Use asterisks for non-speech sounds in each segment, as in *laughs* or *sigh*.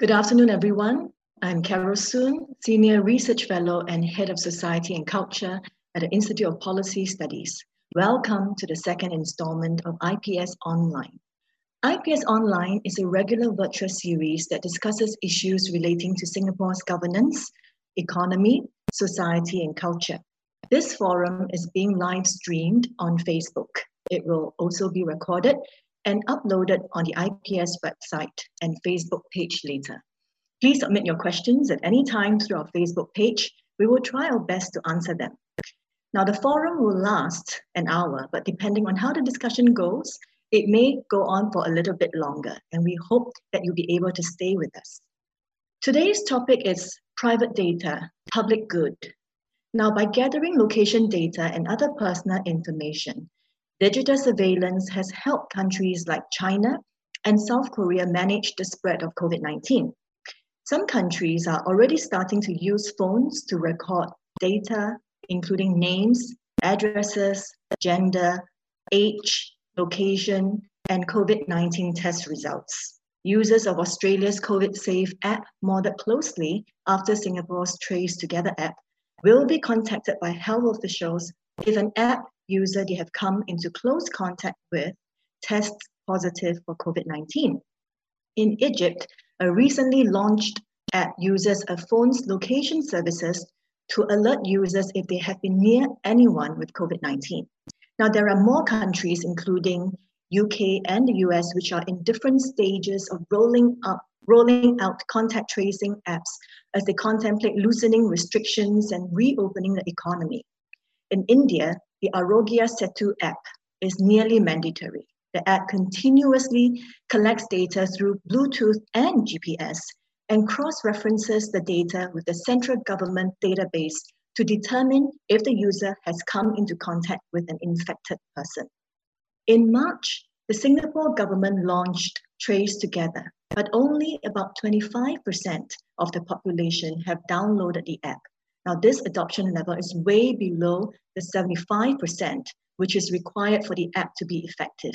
Good afternoon, everyone. I'm Carol Soon, Senior Research Fellow and Head of Society and Culture at the Institute of Policy Studies. Welcome to the second installment of IPS Online. IPS Online is a regular virtual series that discusses issues relating to Singapore's governance, economy, society, and culture. This forum is being live streamed on Facebook. It will also be recorded and uploaded on the IPS website and Facebook page later. Please submit your questions at any time through our Facebook page. We will try our best to answer them. Now, the forum will last an hour, but depending on how the discussion goes, it may go on for a little bit longer, and we hope that you'll be able to stay with us. Today's topic is private data, public good. Now, by gathering location data and other personal information, Digital surveillance has helped countries like China and South Korea manage the spread of COVID 19. Some countries are already starting to use phones to record data, including names, addresses, gender, age, location, and COVID 19 test results. Users of Australia's COVID Safe app, modeled closely after Singapore's Trace Together app, will be contacted by health officials if an app user they have come into close contact with tests positive for COVID 19. In Egypt, a recently launched app uses a phone's location services to alert users if they have been near anyone with COVID 19. Now, there are more countries, including UK and the US, which are in different stages of rolling up rolling out contact tracing apps as they contemplate loosening restrictions and reopening the economy. In India, the Aarogya Setu app is nearly mandatory. The app continuously collects data through Bluetooth and GPS and cross references the data with the central government database to determine if the user has come into contact with an infected person. In March, the Singapore government launched Trace Together, but only about 25% of the population have downloaded the app. Now, this adoption level is way below the 75%, which is required for the app to be effective.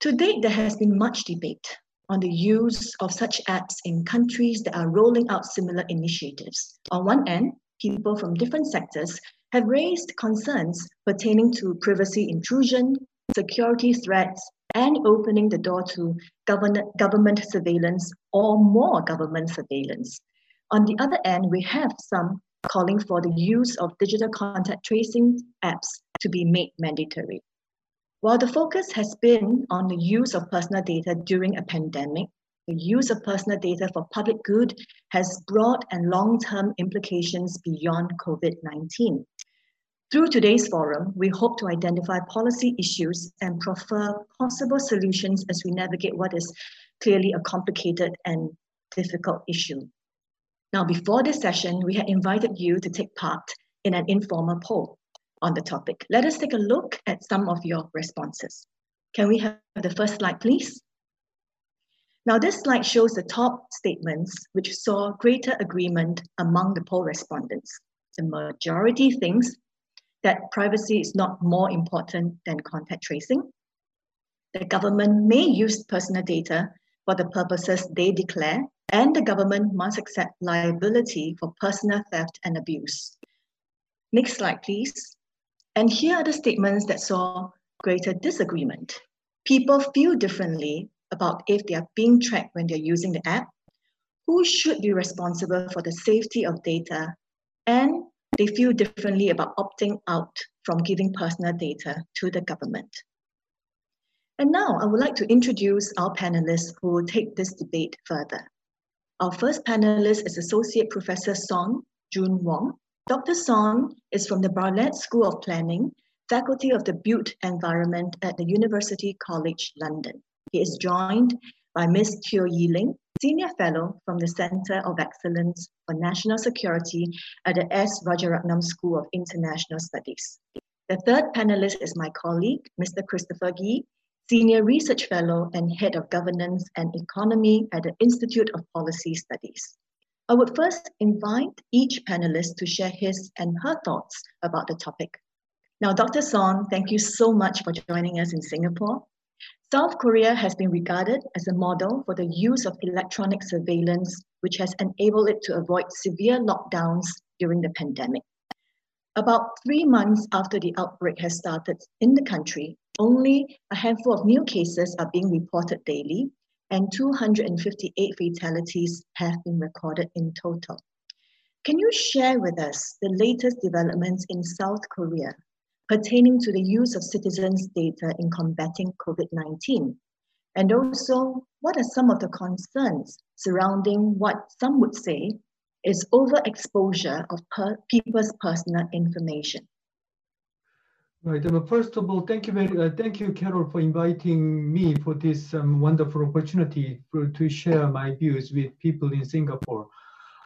To date, there has been much debate on the use of such apps in countries that are rolling out similar initiatives. On one end, people from different sectors have raised concerns pertaining to privacy intrusion, security threats, and opening the door to government, surveillance or more government surveillance. On the other end, we have some calling for the use of digital contact tracing apps to be made mandatory. While the focus has been on the use of personal data during a pandemic, the use of personal data for public good has broad and long term implications beyond COVID 19. Through today's forum, we hope to identify policy issues and prefer possible solutions as we navigate what is clearly a complicated and difficult issue. Now, before this session, we had invited you to take part in an informal poll on the topic. Let us take a look at some of your responses. Can we have the first slide, please? Now, this slide shows the top statements which saw greater agreement among the poll respondents. The majority thinks that privacy is not more important than contact tracing. The government may use personal data for the purposes they declare and the government must accept liability for personal theft and abuse. Next slide, please. And here are the statements that saw greater disagreement. People feel differently about if they are being tracked when they're using the app, who should be responsible for the safety of data, and they feel differently about opting out from giving personal data to the government. And now I would like to introduce our panelists who will take this debate further. Our first panelist is Associate Professor Sonn Jung Won. Dr. Sonn is from the Bartlett School of Planning, Faculty of the Built Environment at the University College London. He is joined by Ms. Teo Yi Ling, Senior Fellow from the Center of Excellence for National Security at the S. Rajaratnam School of International Studies. The third panelist is my colleague, Mr. Christopher Gee, Senior Research Fellow and Head of Governance and Economy at the Institute of Policy Studies. I would first invite each panelist to share his and her thoughts about the topic. Now, Dr. Sonn, thank you so much for joining us in Singapore. South Korea has been regarded as a model for the use of electronic surveillance, which has enabled it to avoid severe lockdowns during the pandemic. About three months after the outbreak has started in the country, only a handful of new cases are being reported daily, and 258 fatalities have been recorded in total. Can you share with us the latest developments in South Korea pertaining to the use of citizens' data in combating COVID 19? And also, what are some of the concerns surrounding what some would say is overexposure of per people's personal information? Right. First of all, thank you very, uh, thank you, Carol, for inviting me for this um, wonderful opportunity for, to share my views with people in Singapore.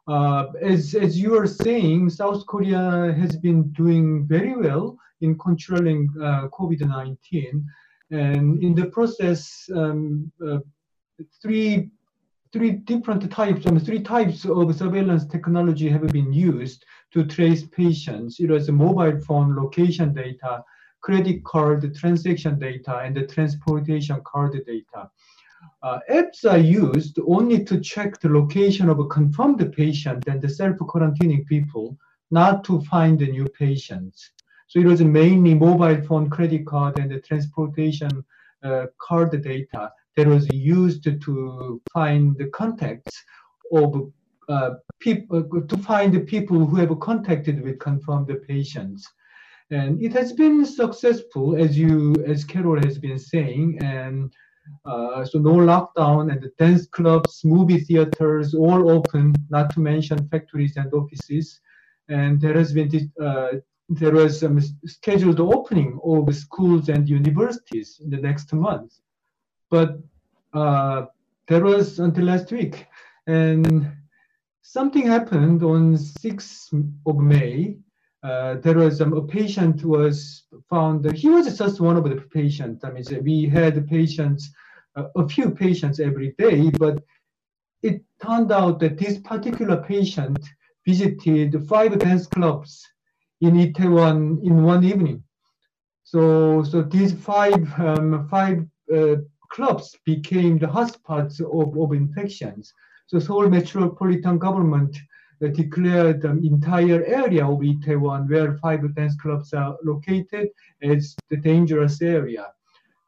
Uh, as as you are saying, South Korea has been doing very well in controlling uh, COVID-19. And in the process, um, uh, three three different types, um, three types of surveillance technology have been used to trace patients. It was mobile phone location data, credit card transaction data, and the transportation card data. Uh, apps are used only to check the location of a confirmed patient and the self-quarantining people, not to find the new patients. So it was mainly mobile phone, credit card, and the transportation uh, card data that was used to find the contacts of uh, people to find the people who have contacted with confirmed patients. And it has been successful, as you, as Carol has been saying, and uh, so no lockdown and the dance clubs, movie theaters, all open, not to mention factories and offices. And there has been uh, there was a scheduled opening of schools and universities in the next month. But uh, that was until last week. And something happened on 6th of May. Uh, there was um, a patient was found, he was just one of the patients. I mean, we had patients, uh, a few patients every day, but it turned out that this particular patient visited five dance clubs in Itaewon in one evening. So, so these five um, five uh, clubs became the hotspots of, of infections. So Seoul Metropolitan Government uh, declared the entire area of Itaewon where five dance clubs are located as the dangerous area.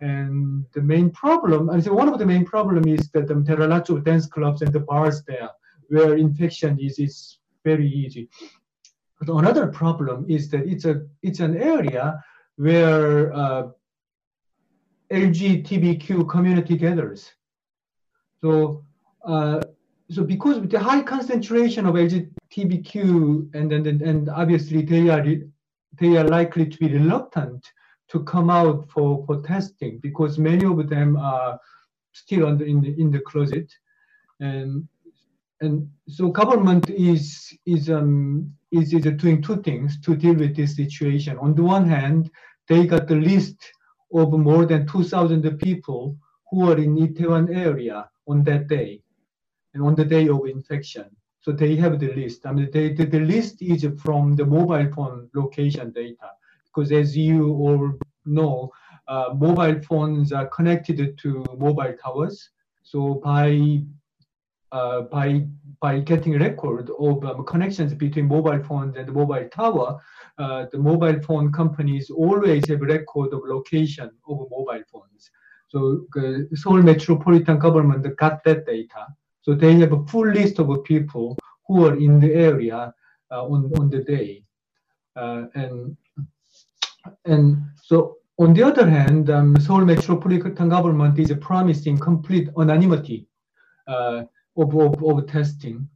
And the main problem, and so one of the main problem is that um, there are lots of dance clubs and the bars there where infection is, is very easy. But another problem is that it's a it's an area where uh, LGBTQ community gathers. So uh, so because with the high concentration of LGBTQ and and and obviously they are they are likely to be reluctant to come out for, for testing because many of them are still in the in the closet and and so government is is um is, is doing two things to deal with this situation. On the one hand, they got the list of more than 2,000 people who are in Itaewon area on that day, and on the day of infection. So they have the list. I mean, they, the, the list is from the mobile phone location data, because as you all know, uh, mobile phones are connected to mobile towers. So by uh, by by getting record of um, connections between mobile phones and mobile tower, uh, the mobile phone companies always have record of location of mobile phones. So the Seoul Metropolitan Government got that data. So they have a full list of people who are in the area uh, on, on the day. Uh, and, and so on the other hand, um, Seoul Metropolitan Government is promising complete anonymity uh, of, of, of testing,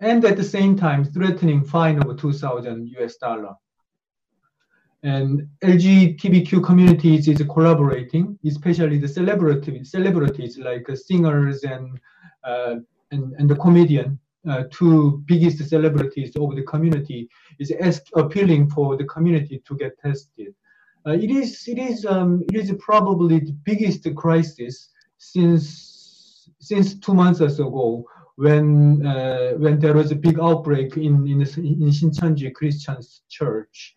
and at the same time threatening fine of 2,000 US dollar. And LGBTQ communities is collaborating, especially the celebrities, celebrities like singers and uh, and, and the comedian, uh, two biggest celebrities of the community, is appealing for the community to get tested. Uh, it is it is um, it is probably the biggest crisis since since two months ago when uh, when there was a big outbreak in in, in Shincheonji Christian Church.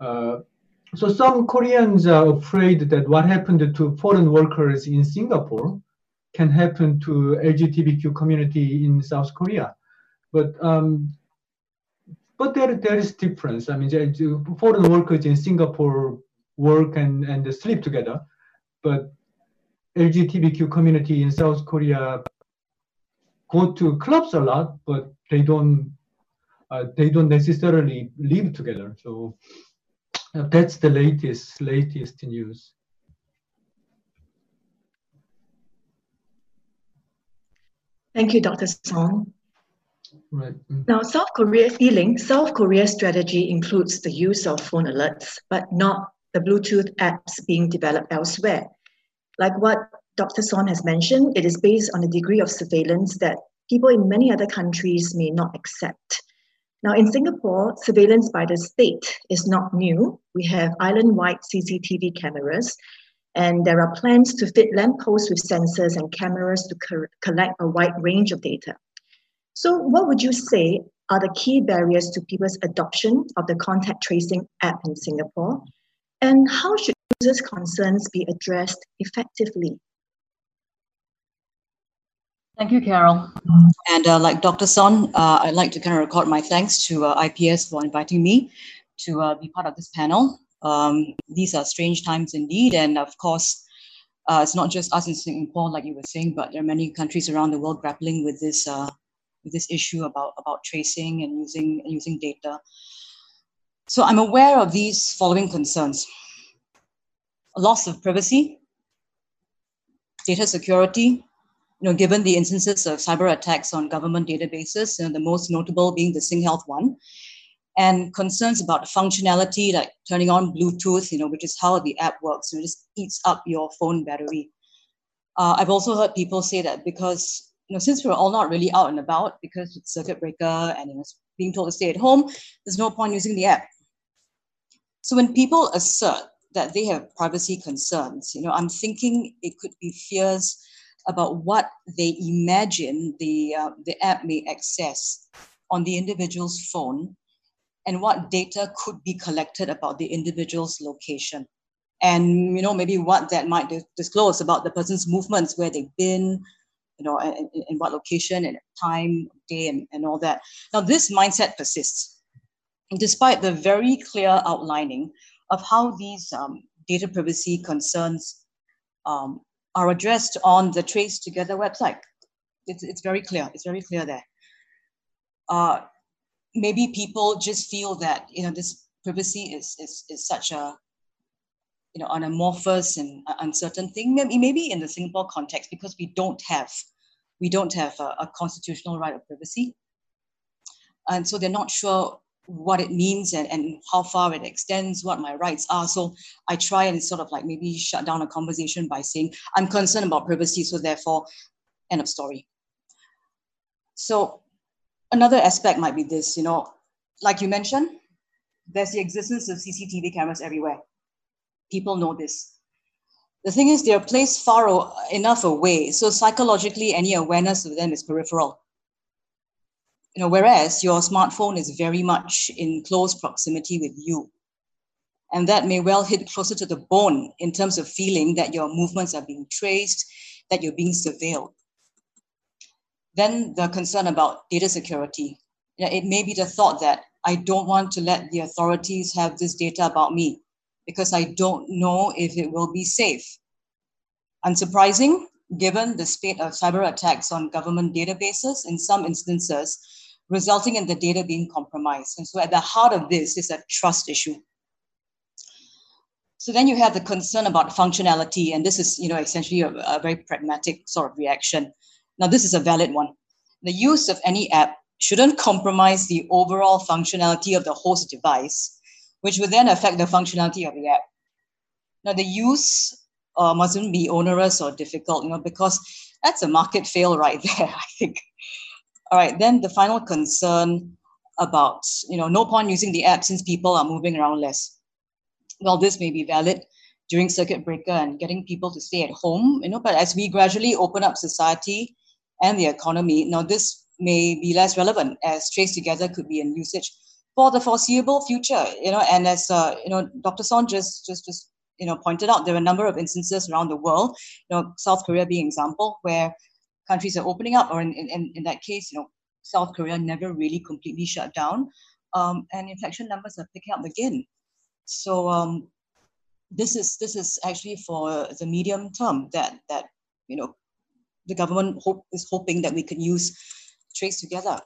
Uh, so some Koreans are afraid that what happened to foreign workers in Singapore can happen to LGBTQ community in South Korea. But um, but there there is difference. I mean, foreign workers in Singapore work and and sleep together, but LGBTQ community in South Korea go to clubs a lot, but they don't uh, they don't necessarily live together. So uh, that's the latest latest news. Thank you, Dr. Sonn. Right. Now, South Korea's Yiling, South Korea's strategy includes the use of phone alerts, but not the Bluetooth apps being developed elsewhere. Like what Dr. Sonn has mentioned, it is based on a degree of surveillance that people in many other countries may not accept. Now, in Singapore, surveillance by the state is not new. We have island wide CCTV cameras, and there are plans to fit lampposts with sensors and cameras to co- collect a wide range of data. So, what would you say are the key barriers to people's adoption of the contact tracing app in Singapore? And how should users' concerns be addressed effectively? Thank you, Carol. And uh, like Dr. Sonn, uh, I'd like to kind of record my thanks to uh, IPS for inviting me to uh, be part of this panel. Um, these are strange times indeed. And of course, uh, it's not just us in Singapore, like you were saying, but there are many countries around the world grappling with this, uh, with this issue about, about tracing and using, and using data. So I'm aware of these following concerns. Loss of privacy, data security, you know, given the instances of cyber attacks on government databases, you know, the most notable being the SingHealth one, and concerns about functionality like turning on Bluetooth, you know, which is how the app works, it just eats up your phone battery. Uh, I've also heard people say that because, you know, since we're all not really out and about because it's circuit breaker and you know, being told to stay at home, there's no point using the app. So when people assert that they have privacy concerns, you know, I'm thinking it could be fears about what they imagine the, uh, the app may access on the individual's phone and what data could be collected about the individual's location. And you know maybe what that might disclose about the person's movements where they've been you know in, in what location and time day and, and all that. Now this mindset persists. Despite the very clear outlining of how these um, data privacy concerns um, are addressed on the Trace Together website. It's, it's very clear. It's very clear there. Uh, maybe people just feel that you know this privacy is is, is such a you know an amorphous and uncertain thing. Maybe, maybe in the Singapore context because we don't have we don't have a, a constitutional right of privacy, and so they're not sure what it means and, and how far it extends, what my rights are. So I try and sort of like maybe shut down a conversation by saying, I'm concerned about privacy, so therefore, end of story. So another aspect might be this, you know, like you mentioned, there's the existence of CCTV cameras everywhere. People know this. The thing is, they're placed far enough away, so psychologically, any awareness of them is peripheral you know, whereas your smartphone is very much in close proximity with you. And that may well hit closer to the bone in terms of feeling that your movements are being traced, that you're being surveilled. Then the concern about data security. You know, it may be the thought that I don't want to let the authorities have this data about me because I don't know if it will be safe. Unsurprising, given the spate of cyber attacks on government databases, in some instances, resulting in the data being compromised. And so at the heart of this is a trust issue. So then you have the concern about functionality, and this is, you know, essentially a, a very pragmatic sort of reaction. Now, this is a valid one. The use of any app shouldn't compromise the overall functionality of the host device, which would then affect the functionality of the app. Now, the use uh, mustn't be onerous or difficult, you know, because that's a market fail right there, *laughs* I think. All right, then the final concern about, you know, no point using the app since people are moving around less. Well, this may be valid during circuit breaker and getting people to stay at home, you know, but as we gradually open up society and the economy, now this may be less relevant as Trace Together could be in usage for the foreseeable future. You know, and as uh, you know, Dr. Sonn just just just you know pointed out, there are a number of instances around the world. You know, South Korea being example where countries are opening up, or in in, in that case, you know, South Korea never really completely shut down, um, and infection numbers are picking up again. So um, this is this is actually for the medium term that that you know the government hope is hoping that we can use trace together.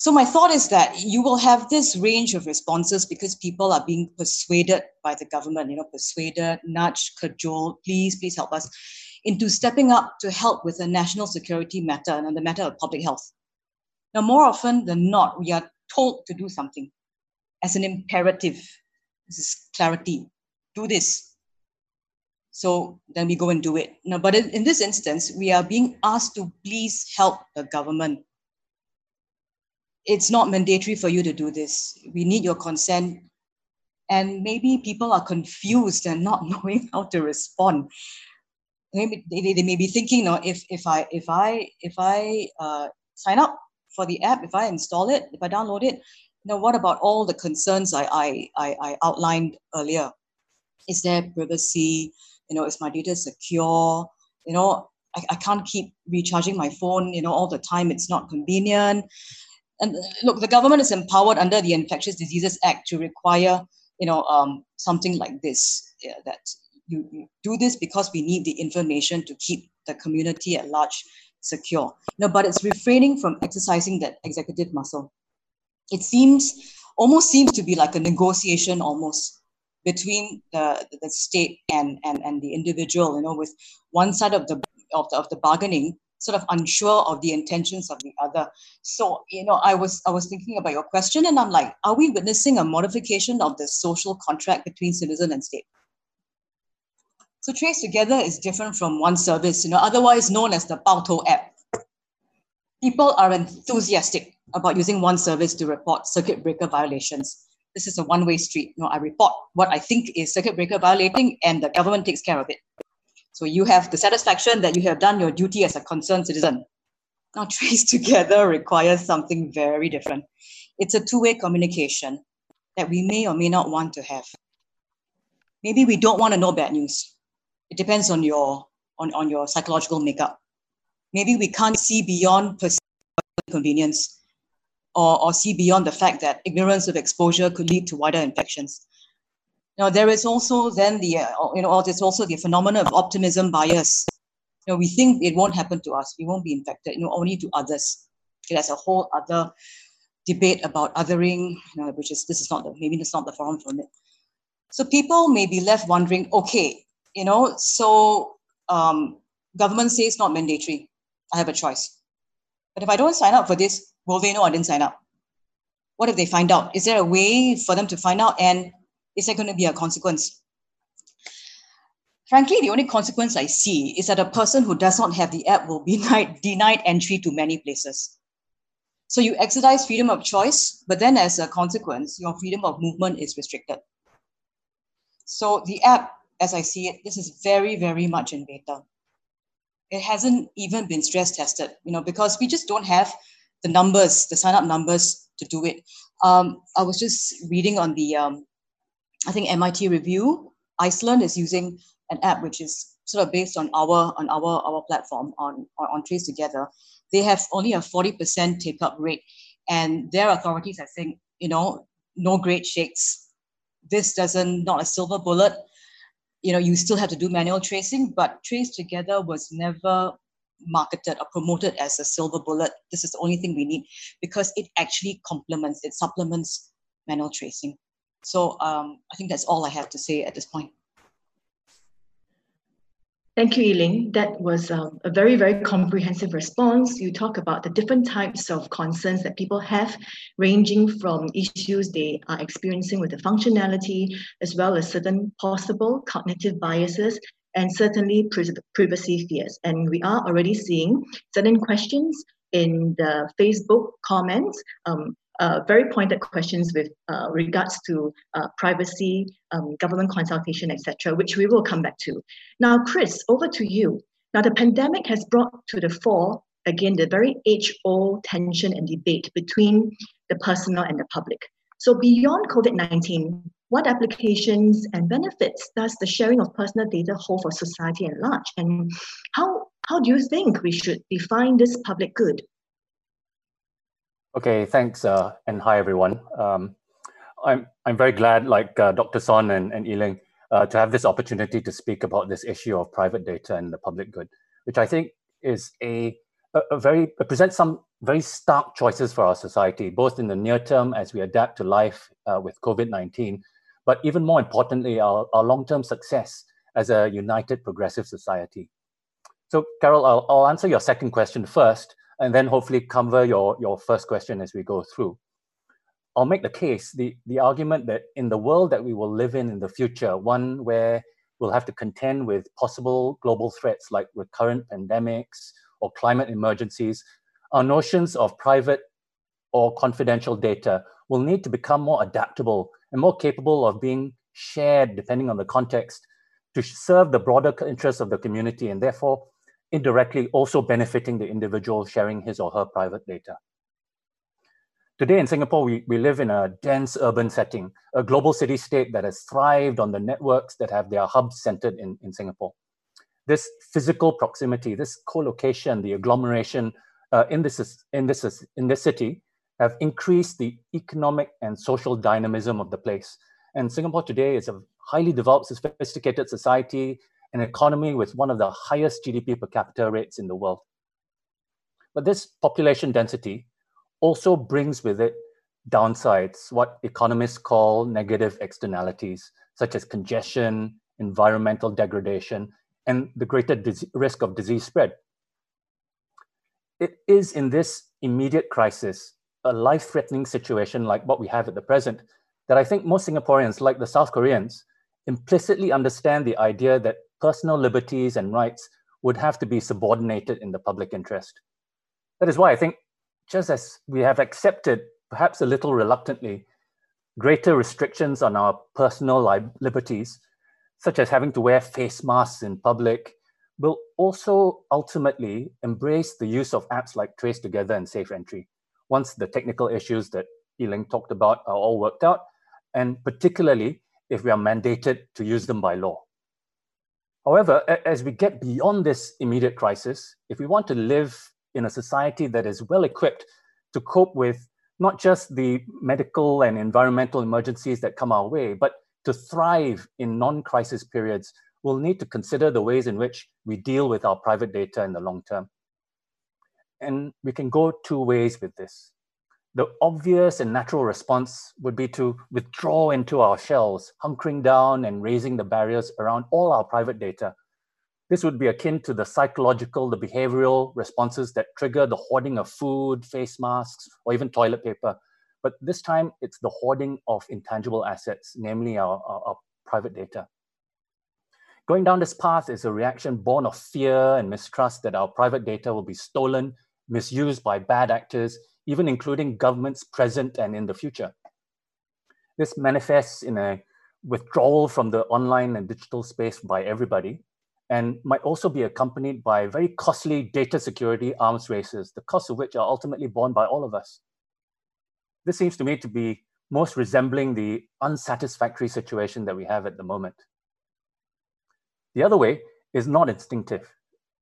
So my thought is that you will have this range of responses because people are being persuaded by the government, you know, persuaded, nudge, cajole, please, please help us, into stepping up to help with a national security matter and the matter of public health. Now, more often than not, we are told to do something as an imperative. This is clarity. Do this. So then we go and do it. Now, but in, in this instance, we are being asked to please help the government it's not mandatory for you to do this. We need your consent. And maybe people are confused and not *laughs* knowing how to respond. Maybe they, they may be thinking, no, if if I if I if I uh, sign up for the app, if I install it, if I download it, you know, what about all the concerns I I, I, I outlined earlier? Is there privacy? You know, is my data secure? You know, I, I can't keep recharging my phone, you know, all the time. It's not convenient and uh, look, the government is empowered under the Infectious Diseases Act to require, you know, um, something like this. Yeah, that you, do this because we need the information to keep the community at large secure. No, but it's refraining from exercising that executive muscle. It seems almost seems to be like a negotiation almost between the, the state and, and, and the individual, you know, with one side of the of the, of the bargaining sort of unsure of the intentions of the other. So, you know, I was I was thinking about your question and I'm like, are we witnessing a modification of the social contract between citizen and state? So Trace Together is different from OneService, you know, otherwise known as the Baotou app. People are enthusiastic about using OneService to report circuit breaker violations. This is a one-way street. You know, I report what I think is circuit breaker violating and the government takes care of it. So you have the satisfaction that you have done your duty as a concerned citizen. Now, *laughs* Trace Together requires something very different. It's a two way communication that we may or may not want to have. Maybe we don't want to know bad news. It depends on your, on, on your psychological makeup. Maybe we can't see beyond perceived inconvenience or, or see beyond the fact that ignorance of exposure could lead to wider infections. Now, there is also then the, uh, you know, there's also the phenomenon of optimism bias. You know, we think it won't happen to us. We won't be infected, you know, only to others. Okay, that's a whole other debate about othering, you know, which is, this is not the, maybe it's not the forum for it. So people may be left wondering, okay, you know, so um, government says not mandatory. I have a choice. But if I don't sign up for this, will they know I didn't sign up? What if they find out? Is there a way for them to find out? And is there going to be a consequence? Frankly, the only consequence I see is that a person who does not have the app will be *laughs* denied, denied entry to many places. So you exercise freedom of choice, but then as a consequence, your freedom of movement is restricted. So the app, as I see it, this is very, very much in beta. It hasn't even been stress tested, you know, because we just don't have the numbers, the sign up numbers to do it. Um, I was just reading on the um, I think MIT Review, Iceland is using an app which is sort of based on our on our our platform on on, Trace Together. They have only a 40% take up rate, and their authorities are saying, you know, no great shakes. This doesn't not a silver bullet. You know, you still have to do manual tracing, but Trace Together was never marketed or promoted as a silver bullet. This is the only thing we need because it actually complements, it supplements manual tracing. So um, I think that's all I have to say at this point. Thank you, Yiling. That was um, a very, very comprehensive response. You talk about the different types of concerns that people have, ranging from issues they are experiencing with the functionality, as well as certain possible cognitive biases, and certainly privacy fears. And we are already seeing certain questions in the Facebook comments um, uh, very pointed questions with uh, regards to uh, privacy, um, government consultation, etc., which we will come back to. Now, Chris, over to you. Now, the pandemic has brought to the fore again the very age-old tension and debate between the personal and the public. So beyond COVID-19, what applications and benefits does the sharing of personal data hold for society at large? And how, how do you think we should define this public good? Okay, thanks, uh, and hi everyone. Um, I'm I'm very glad, like uh, Dr. Sonn and and uh, to have this opportunity to speak about this issue of private data and the public good, which I think is a, a, a very presents some very stark choices for our society, both in the near term as we adapt to life uh, with COVID nineteen, but even more importantly, our, our long term success as a united progressive society. So, Carol, I'll, I'll answer your second question first and then hopefully cover your, your first question as we go through. I'll make the case, the, the argument that in the world that we will live in in the future, one where we'll have to contend with possible global threats like recurrent pandemics or climate emergencies, our notions of private or confidential data will need to become more adaptable and more capable of being shared depending on the context to serve the broader interests of the community and therefore indirectly also benefiting the individual sharing his or her private data. Today in Singapore, we, we live in a dense urban setting, a global city state that has thrived on the networks that have their hubs centered in, in Singapore. This physical proximity, this co-location, the agglomeration uh, in, this, in, this, in this city have increased the economic and social dynamism of the place. And Singapore today is a highly developed, sophisticated society an economy with one of the highest GDP per capita rates in the world. But this population density also brings with it downsides, what economists call negative externalities, such as congestion, environmental degradation, and the greater risk of disease spread. It is in this immediate crisis, a life threatening situation like what we have at the present, that I think most Singaporeans, like the South Koreans, implicitly understand the idea that personal liberties and rights would have to be subordinated in the public interest. That is why I think, just as we have accepted, perhaps a little reluctantly, greater restrictions on our personal liberties, such as having to wear face masks in public, will also ultimately embrace the use of apps like Trace Together and Safe Entry once the technical issues that Yiling talked about are all worked out, and particularly if we are mandated to use them by law. However, as we get beyond this immediate crisis, if we want to live in a society that is well equipped to cope with not just the medical and environmental emergencies that come our way, but to thrive in non crisis periods, we'll need to consider the ways in which we deal with our private data in the long term. And we can go two ways with this. The obvious and natural response would be to withdraw into our shells, hunkering down and raising the barriers around all our private data. This would be akin to the psychological, the behavioral responses that trigger the hoarding of food, face masks, or even toilet paper. But this time, it's the hoarding of intangible assets, namely our, our, our private data. Going down this path is a reaction born of fear and mistrust that our private data will be stolen, misused by bad actors, even including governments present and in the future. This manifests in a withdrawal from the online and digital space by everybody and might also be accompanied by very costly data security arms races, the costs of which are ultimately borne by all of us. This seems to me to be most resembling the unsatisfactory situation that we have at the moment. The other way is not instinctive,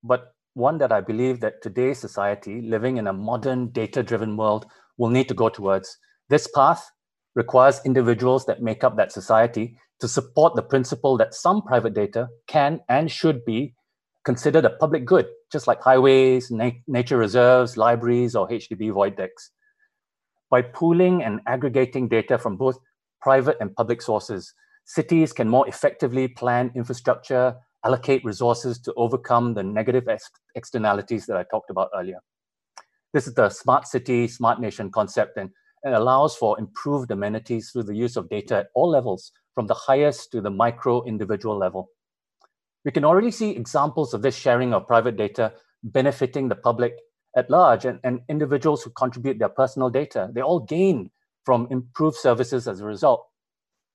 but one that I believe that today's society, living in a modern data-driven world, will need to go towards. This path requires individuals that make up that society to support the principle that some private data can and should be considered a public good, just like highways, na nature reserves, libraries, or HDB void decks. By pooling and aggregating data from both private and public sources, cities can more effectively plan infrastructure, allocate resources to overcome the negative ex externalities that I talked about earlier. This is the smart city, smart nation concept and, it allows for improved amenities through the use of data at all levels, from the highest to the micro individual level. We can already see examples of this sharing of private data benefiting the public at large and, and individuals who contribute their personal data. They all gain from improved services as a result.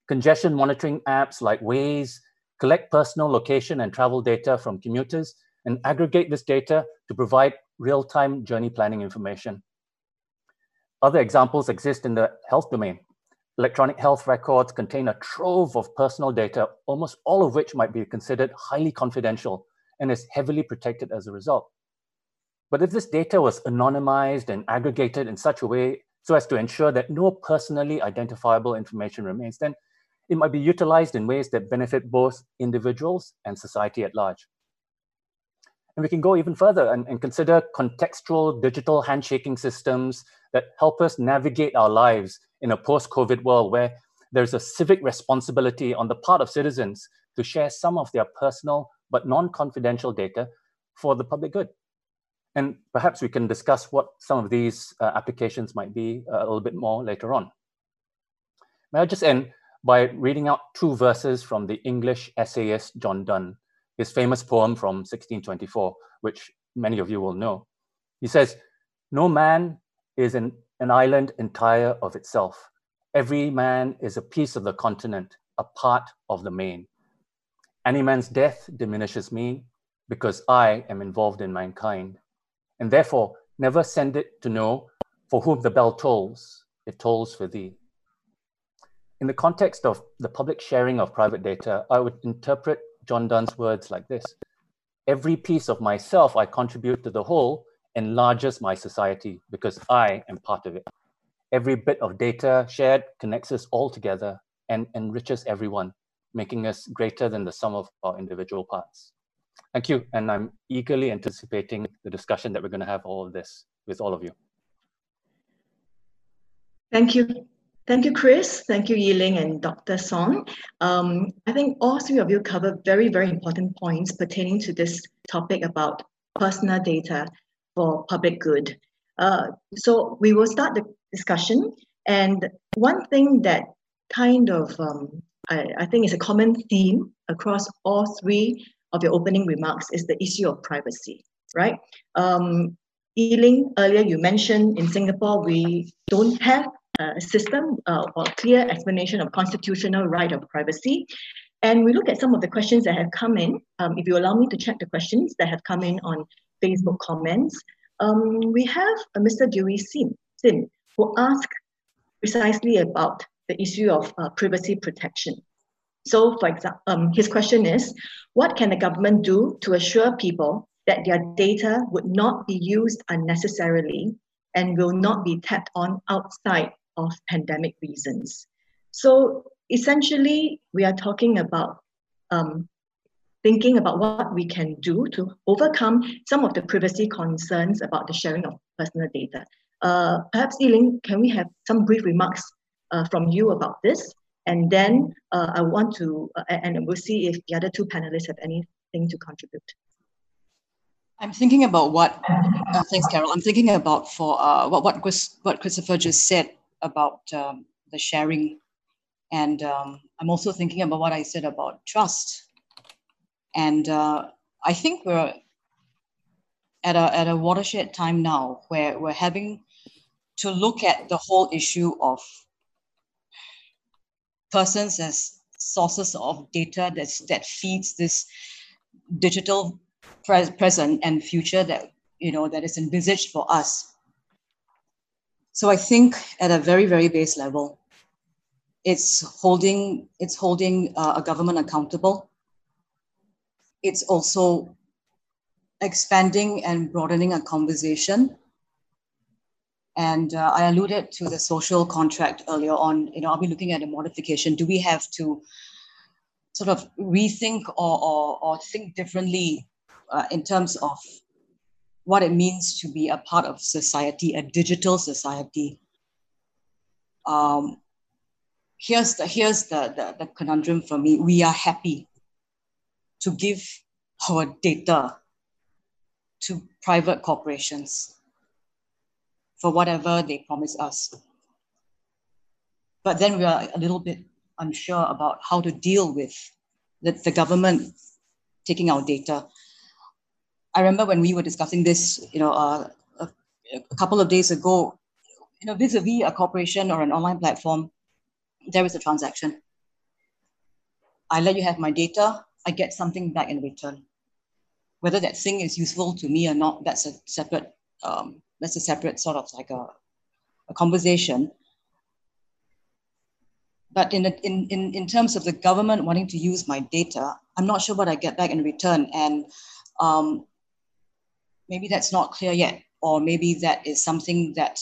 Congestion monitoring apps like Waze collect personal location and travel data from commuters, and aggregate this data to provide real-time journey planning information. Other examples exist in the health domain. electronic health records contain a trove of personal data, almost all of which might be considered highly confidential and is heavily protected as a result. But if this data was anonymized and aggregated in such a way so as to ensure that no personally identifiable information remains, then it might be utilized in ways that benefit both individuals and society at large. And we can go even further and, and, consider contextual digital handshaking systems that help us navigate our lives in a post COVID world where there's a civic responsibility on the part of citizens to share some of their personal but non confidential data for the public good. And perhaps we can discuss what some of these uh, applications might be a little bit more later on. May I just end by reading out two verses from the English essayist John Donne, his famous poem from 1624, which many of you will know. He says, No man is an, an island entire of itself. Every man is a piece of the continent, a part of the main. Any man's death diminishes me because I am involved in mankind and therefore never send it to know for whom the bell tolls, it tolls for thee. In the context of the public sharing of private data, I would interpret John Donne's words like this Every piece of myself I contribute to the whole enlarges my society because I am part of it. Every bit of data shared connects us all together and enriches everyone, making us greater than the sum of our individual parts. Thank you. And I'm eagerly anticipating the discussion that we're going to have all of this with all of you. Thank you. Thank you, Chris. Thank you, Yiling and Dr. Sonn. Um, I think all three of you covered very, very important points pertaining to this topic about personal data for public good. Uh, so we will start the discussion. And one thing that kind of, um, I, I think is a common theme across all three of your opening remarks is the issue of privacy, right? Um, Yiling, earlier you mentioned in Singapore, we don't have a system uh, or clear explanation of constitutional right of privacy. And we look at some of the questions that have come in. Um, if you allow me to check the questions that have come in on Facebook comments, um, we have a Mr. Dewey Sim, Sim who asked precisely about the issue of uh, privacy protection. So, for example, um, his question is What can the government do to assure people that their data would not be used unnecessarily and will not be tapped on outside of pandemic reasons? So, essentially, we are talking about um, thinking about what we can do to overcome some of the privacy concerns about the sharing of personal data. Uh, perhaps, Yiling, can we have some brief remarks uh, from you about this? And then uh, I want to, uh, and we'll see if the other two panelists have anything to contribute. I'm thinking about what, uh, thanks, Carol. I'm thinking about for uh, what, what, Chris, what Christopher just said about um, the sharing. And um, I'm also thinking about what I said about trust. And uh, I think we're at a, at a watershed time now where we're having to look at the whole issue of persons as sources of data that's, that feeds this digital pre- present and future that you know that is envisaged for us. So I think at a very very base level, it's holding it's holding uh, a government accountable. It's also expanding and broadening a conversation and uh, I alluded to the social contract earlier on. You know, are we looking at a modification? Do we have to sort of rethink or, or, or think differently uh, in terms of what it means to be a part of society, a digital society? Um, here's the here's the, the, the conundrum for me. We are happy to give our data to private corporations for whatever they promise us. But then we are a little bit unsure about how to deal with the, the government taking our data. I remember when we were discussing this, you know, uh, a, a, couple of days ago, you know, vis-a-vis a corporation or an online platform, there is a transaction. I let you have my data, I get something back in return. Whether that thing is useful to me or not, that's a separate um, that's a separate sort of like a, a conversation. but in, in, in, in terms of the government wanting to use my data, I'm not sure what I get back in return. And um, maybe that's not clear yet, or maybe that is something that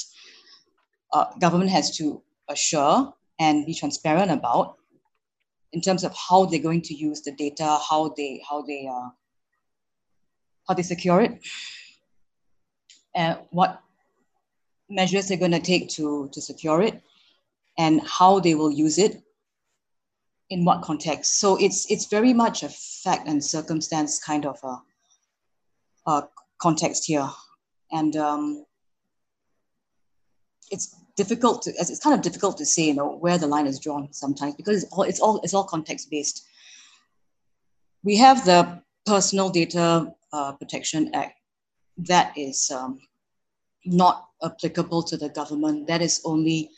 uh, government has to assure and be transparent about in terms of how they're going to use the data, how they how they uh, how they secure it, and what measures they're going to take to to secure it, and how they will use it in what context. So it's it's very much a fact and circumstance kind of a, a context here, and um, it's difficult to it's kind of difficult to say you know where the line is drawn sometimes because it's all it's all it's all context based. We have the Personal Data uh, Protection Act that is um, not applicable to the government. That is only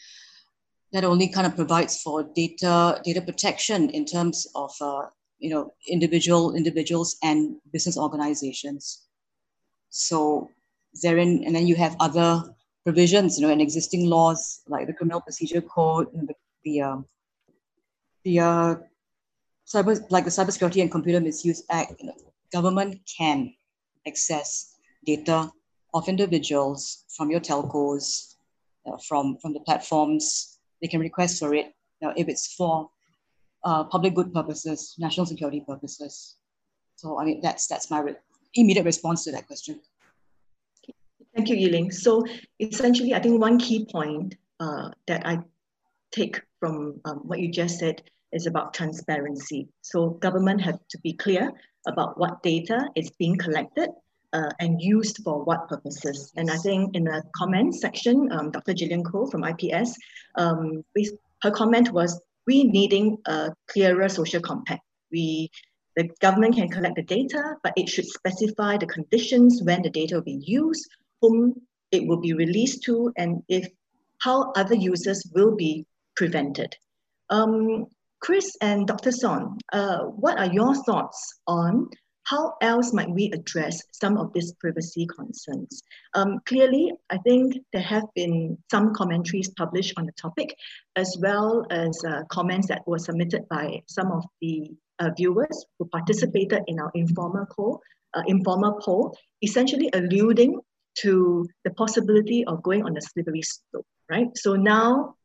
that only kind of provides for data data protection in terms of uh, you know individual individuals and business organizations. So therein, and then you have other provisions, you know, in existing laws like the Criminal Procedure Code, and the the, um, the uh, cyber like the Cybersecurity and Computer Misuse Act. You know, government can access data of individuals from your telcos, uh, from from the platforms they can request for it know, if it's for uh, public good purposes, national security purposes. So I mean, that's that's my immediate response to that question. Thank you, Yiling. So essentially, I think one key point uh, that I take from um, what you just said is about transparency. So government have to be clear about what data is being collected uh, and used for what purposes. And I think in the comment section, um, Dr. Gillian Koh from IPS, um, her comment was, we needing a clearer social compact. We, the government can collect the data, but it should specify the conditions when the data will be used, whom it will be released to, and if how other users will be prevented. Um, Chris and Dr. Sonn, uh, what are your thoughts on how else might we address some of these privacy concerns? Um, clearly, I think there have been some commentaries published on the topic, as well as uh, comments that were submitted by some of the viewers who participated in our informal poll, uh, informal poll, essentially alluding to the possibility of going on a slippery slope, right? So now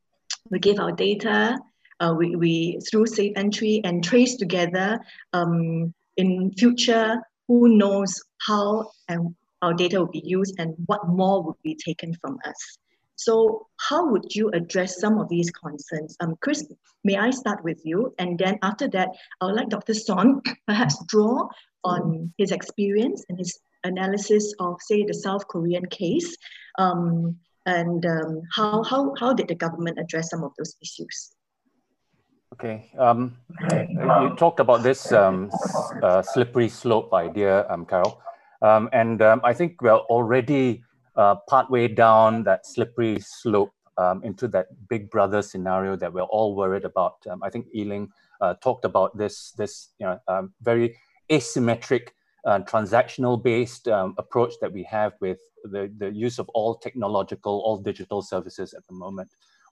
we give our data, uh, we, we through safe entry and trace together um, in future, who knows how and our data will be used and what more will be taken from us. So how would you address some of these concerns? Um, Chris, may I start with you? And then after that, I would like Dr. Sonn *coughs* perhaps draw on his experience and his analysis of, say, the South Korean case, um, and um, how, how, how did the government address some of those issues? Okay. Um, you talked about this um, uh, slippery slope idea, um, Carol. Um, and um, I think we're already uh, partway down that slippery slope um, into that big brother scenario that we're all worried about. I think Yiling uh, talked about this, this you know, very asymmetric, uh, transactional based approach that we have with the, the use of all technological, all digital services at the moment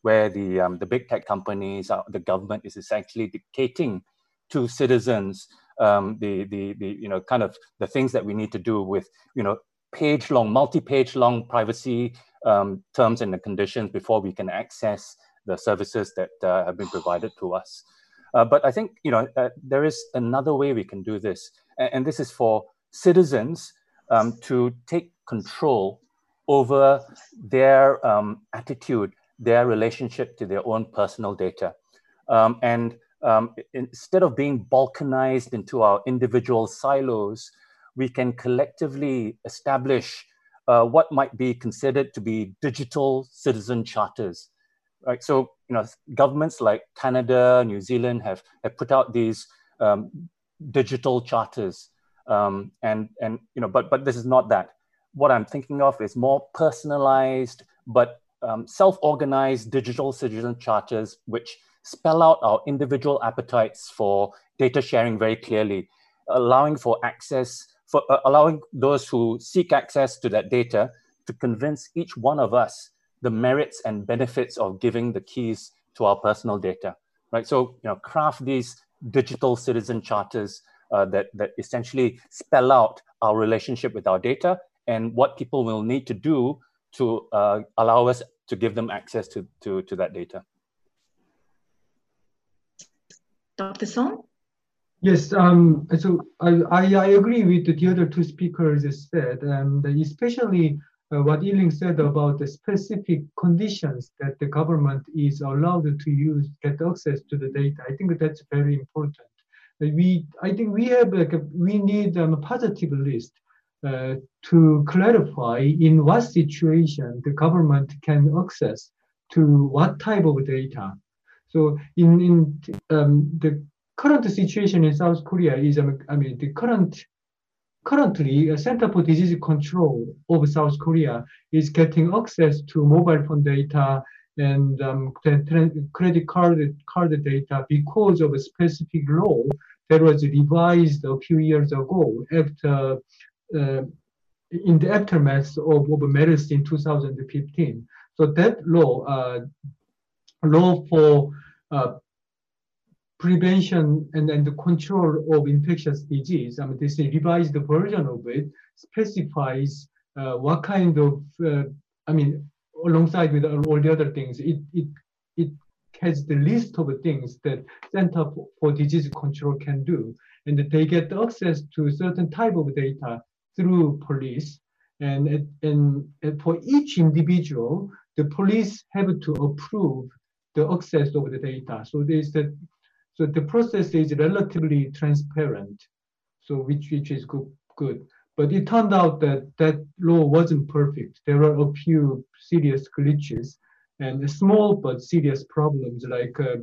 where the um, the big tech companies, uh, the government is essentially dictating to citizens um, the the the you know kind of the things that we need to do with you know page long, multi page long privacy um, terms and the conditions before we can access the services that uh, have been provided to us. Uh, but I think you know uh, there is another way we can do this, and, and this is for citizens um, to take control over their um, attitude their relationship to their own personal data. Um, and um, instead of being balkanized into our individual silos, we can collectively establish uh, what might be considered to be digital citizen charters. Right. So, you know, governments like Canada, New Zealand have, have put out these um, digital charters. Um, and, and, you know, but, but this is not that. What I'm thinking of is more personalized, but um, self-organized digital citizen charters which spell out our individual appetites for data sharing very clearly, allowing for access, for uh, allowing those who seek access to that data to convince each one of us the merits and benefits of giving the keys to our personal data. right? So, you know, craft these digital citizen charters uh, that, that essentially spell out our relationship with our data and what people will need to do to uh, allow us to give them access to, to, to that data. Dr. Sonn? Yes, um, so I, I, agree with the other two speakers said, and especially uh, what Yiling said about the specific conditions that the government is allowed to use, get access to the data. I think that's very important. We, I think we have like a, we need um, a positive list uh, to clarify in what situation the government can access to what type of data. So in in um, the current situation in South Korea is, um, I mean, the current currently a Center for Disease Control of South Korea is getting access to mobile phone data and um, credit card card data because of a specific law that was revised a few years ago after uh, in the aftermath of, of MERS in 2015. So that law, uh, law for uh, prevention and, and the control of infectious disease, I mean, this revised version of it specifies uh, what kind of, uh, I mean, alongside with all the other things, it, it, it has the list of things that Center for Disease Control can do. And they get access to certain type of data through police. And, and, and for each individual, the police have to approve the access of the data. So there's the so the process is relatively transparent, so which which is good. good. But it turned out that that law wasn't perfect. There are a few serious glitches and small but serious problems like uh,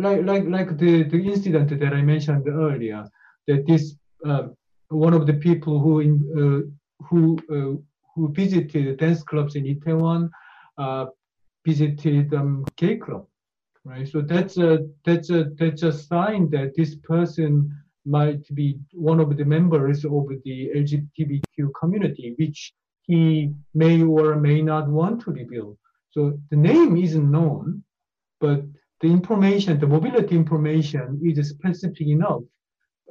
like like like the the incident that I mentioned earlier. That this uh, one of the people who in, uh, who uh, who visited dance clubs in Itaewon uh, visited um, gay club right? So that's a that's a that's a sign that this person might be one of the members of the LGBTQ community, which he may or may not want to reveal. So the name isn't known, but the information, the mobility information is specific enough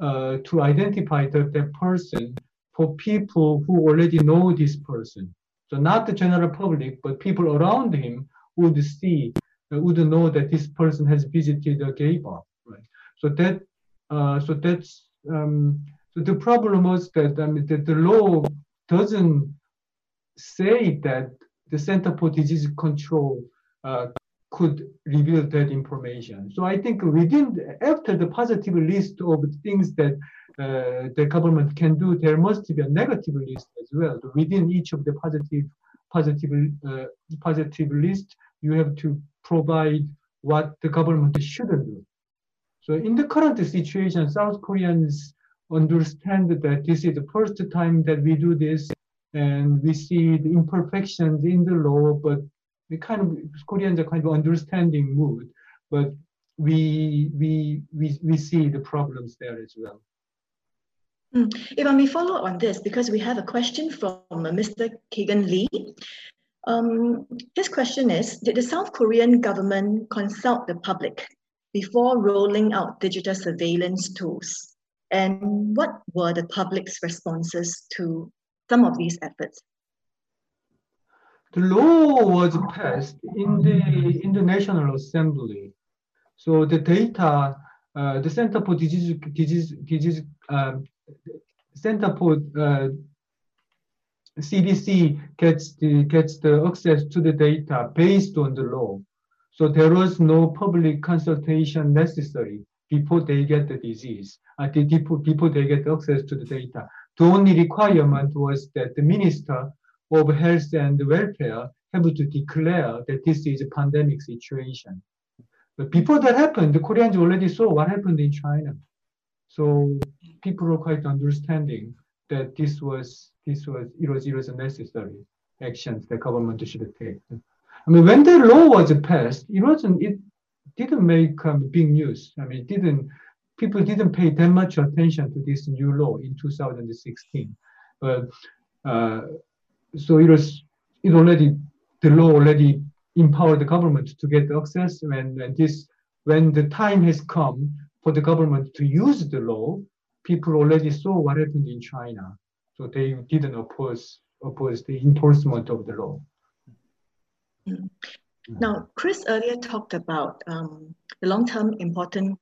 uh, to identify the, that person for people who already know this person. So not the general public, but people around him would see would know that this person has visited a gay bar, right? So that, uh, so that's, um, so the problem was that, I mean, that the law doesn't say that the Center for Disease Control uh, could reveal that information. So I think within, after the positive list of things that uh, the government can do, there must be a negative list as well. Within each of the positive, positive, uh, positive list, you have to provide what the government shouldn't do. So in the current situation, South Koreans understand that this is the first time that we do this and we see the imperfections in the law, but we kind of, Koreans are kind of understanding mood, but we, we, we, we see the problems there as well. Hmm. If I may follow on this, because we have a question from Mr. Keegan Lee. Um, his question is, did the South Korean government consult the public before rolling out digital surveillance tools? And what were the public's responses to some of these efforts? The law was passed in the, in the National Assembly. So the data, uh, the Center for Disease, Disease, Disease Center for uh, CDC gets the gets the access to the data based on the law. So there was no public consultation necessary before they get the disease, uh, before, before they get access to the data. The only requirement was that the Minister of Health and Welfare have to declare that this is a pandemic situation. But before that happened, the Koreans already saw what happened in China. So people are quite understanding that this was this was it was it was a necessary actions the government should take. I mean, when the law was passed, it wasn't it didn't make um, big news. I mean, it didn't people didn't pay that much attention to this new law in 2016. But uh, so it was it already the law already empowered the government to get access when, when this when the time has come for the government to use the law, people already saw what happened in China. So they didn't oppose, oppose the enforcement of the law. Mm. Now, Chris earlier talked about um, the long-term important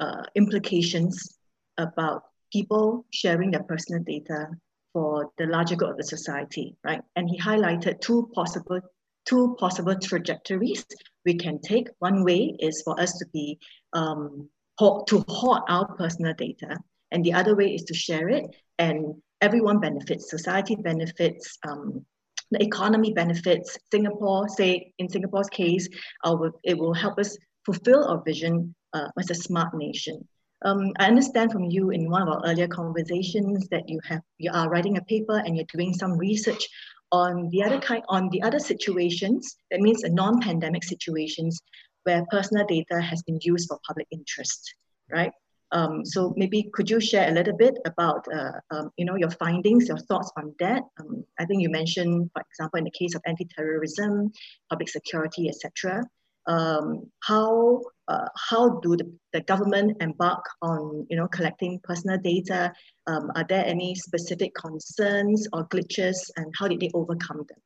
uh, implications about people sharing their personal data for the larger good of the society, right? And he highlighted two possible two possible trajectories we can take. One way is for us to be um, to hoard our personal data, and the other way is to share it, and everyone benefits. Society benefits. Um, the economy benefits. Singapore, say in Singapore's case, our, it will help us fulfill our vision uh, as a smart nation. Um, I understand from you in one of our earlier conversations that you have you are writing a paper and you're doing some research on the other kind on the other situations. That means non-pandemic situations where personal data has been used for public interest, right? Um, so maybe could you share a little bit about uh, um, you know your findings, your thoughts on that? Um, I think you mentioned, for example, in the case of anti-terrorism, public security, etc um, how uh, how do the, the government embark on you know collecting personal data? Um, are there any specific concerns or glitches, and how did they overcome them?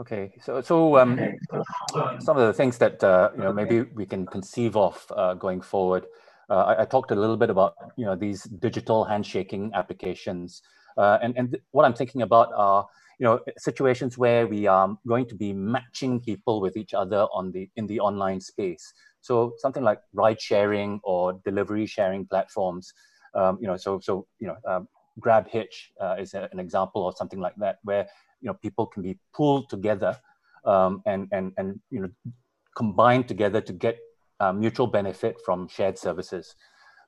Okay, so so um, some of the things that uh, you know maybe we can conceive of uh, going forward. Uh, I, I, talked a little bit about you know these digital handshaking applications, uh, and and what I'm thinking about are you know situations where we are going to be matching people with each other on the in the online space so something like ride sharing or delivery sharing platforms um, you know so so you know um, grab hitch uh, is a, an example of something like that where you know people can be pulled together um, and and and you know combined together to get uh, mutual benefit from shared services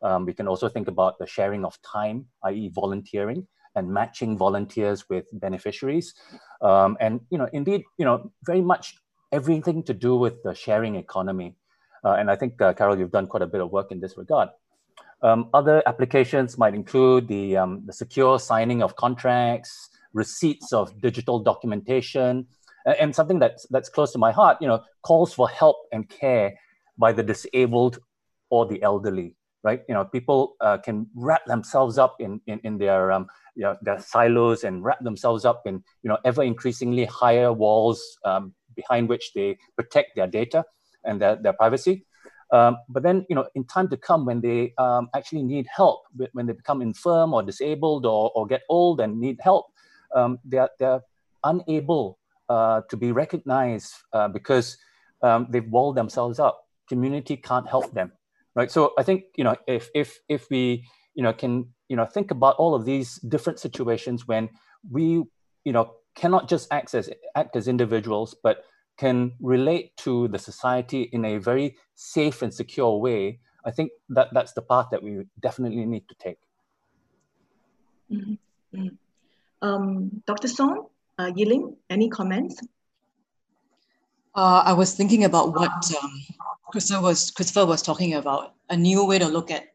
um, we can also think about the sharing of time i.e volunteering and matching volunteers with beneficiaries. Um, and, you know, indeed, you know, very much everything to do with the sharing economy. Uh, and I think, uh, Carol, you've done quite a bit of work in this regard. Um, other applications might include the, um, the secure signing of contracts, receipts of digital documentation, and, something that's, that's close to my heart, you know, calls for help and care by the disabled or the elderly, right? You know, people uh, can wrap themselves up in, in, in their um, you know, their silos and wrap themselves up in you know ever increasingly higher walls um, behind which they protect their data and their, their privacy. Um, but then, you know, in time to come, when they um, actually need help, when they become infirm or disabled or, or get old and need help, um, they're, they're unable uh, to be recognized uh, because um, they've walled themselves up. Community can't help them, right? So I think, you know, if, if, if we, you know, can you know think about all of these different situations when we you know cannot just act as act as individuals but can relate to the society in a very safe and secure way i think that that's the path that we definitely need to take mm-hmm. Um, dr sonn uh, yiling any comments? Uh, I was thinking about what um, Christopher was Christopher was talking about a new way to look at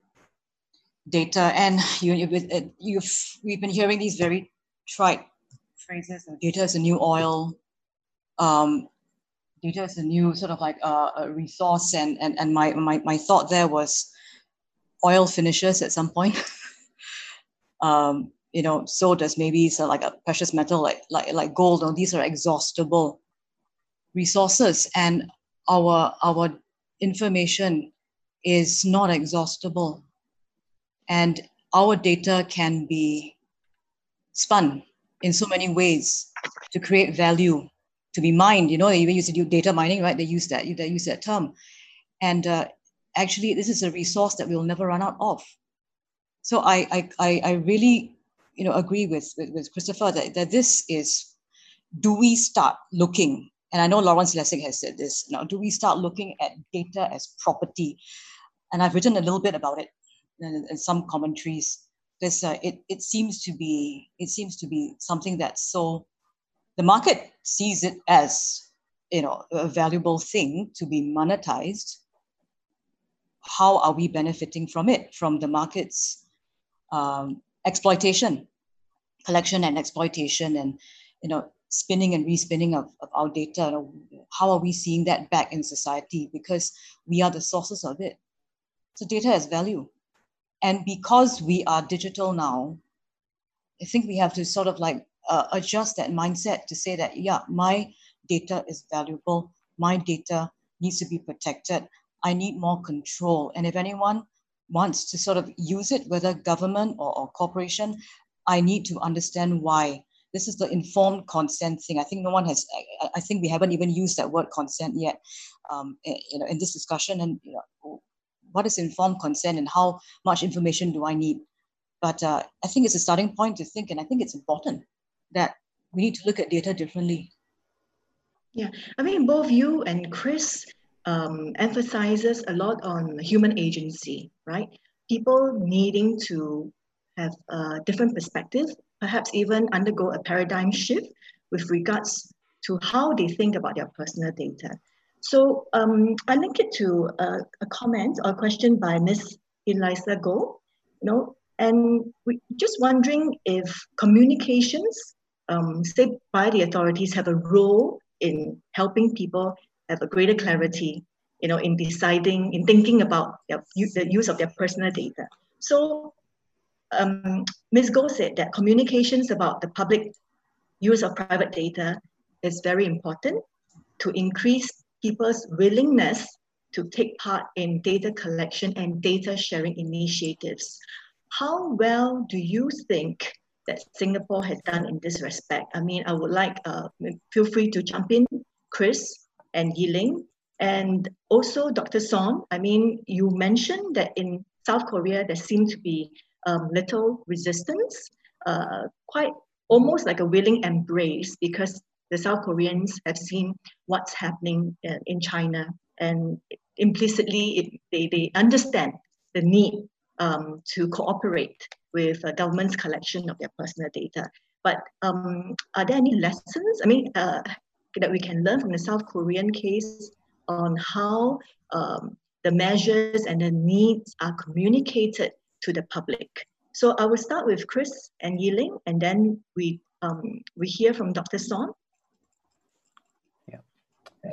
data. And you, you've we've been hearing these very trite phrases data is a new oil. Um, data is a new sort of like uh, a resource. And and, and my, my my thought there was oil finishes at some point. *laughs* Um, you know so does maybe so like a precious metal like like like gold or these are exhaustible resources and our our information is not exhaustible and our data can be spun in so many ways to create value, to be mined. You know, they even use data mining, right? They use that, they use that term. And uh, actually, this is a resource that we'll never run out of. So I, I, I really, you know, agree with, with, with Christopher that, that this is, do we start looking and I know Lawrence Lessig has said this. Now, do we start looking at data as property? And I've written a little bit about it in, and some commentaries this uh, it, it seems to be it seems to be something that's so the market sees it as you know a valuable thing to be monetized how are we benefiting from it from the market's um, exploitation collection and exploitation and you know spinning and respinning of, of our data. How are we seeing that back in society? Because we are the sources of it. So data has value. And because we are digital now, I think we have to sort of like uh, adjust that mindset to say that, yeah, my data is valuable. My data needs to be protected. I need more control. And if anyone wants to sort of use it, whether government or, or corporation, I need to understand why. This is the informed consent thing. I think no one has. I, I think we haven't even used that word consent yet, um, you know, in this discussion. And you know, what is informed consent and how much information do I need? But uh, I think it's a starting point to think, and I think it's important that we need to look at data differently. Yeah, I mean, both you and Chris um, emphasizes a lot on human agency, right? People needing to have a different perspective, perhaps even undergo a paradigm shift with regards to how they think about their personal data. So um, I link it to a, a, comment or a question by Ms. Eliza Go, you know, and we just wondering if communications, um, say by the authorities, have a role in helping people have a greater clarity, you know, in deciding, in thinking about their, the use of their personal data. So um, Ms. Go said that communications about the public use of private data is very important to increase people's willingness to take part in data collection and data sharing initiatives. How well do you think that Singapore has done in this respect? I mean, I would like, uh, feel free to jump in, Chris and Yiling, and also Dr. Sonn. I mean, you mentioned that in South Korea, there seemed to be um, little resistance, uh, quite almost like a willing embrace because the South Koreans have seen what's happening uh, in China and implicitly it, they, they understand the need um, to cooperate with uh, government's collection of their personal data. But um, are there any lessons, I mean, uh, that we can learn from the South Korean case on how um, the measures and the needs are communicated to the public? So I will start with Chris and Yiling, and then we um, we hear from Dr. Sonn Yeah.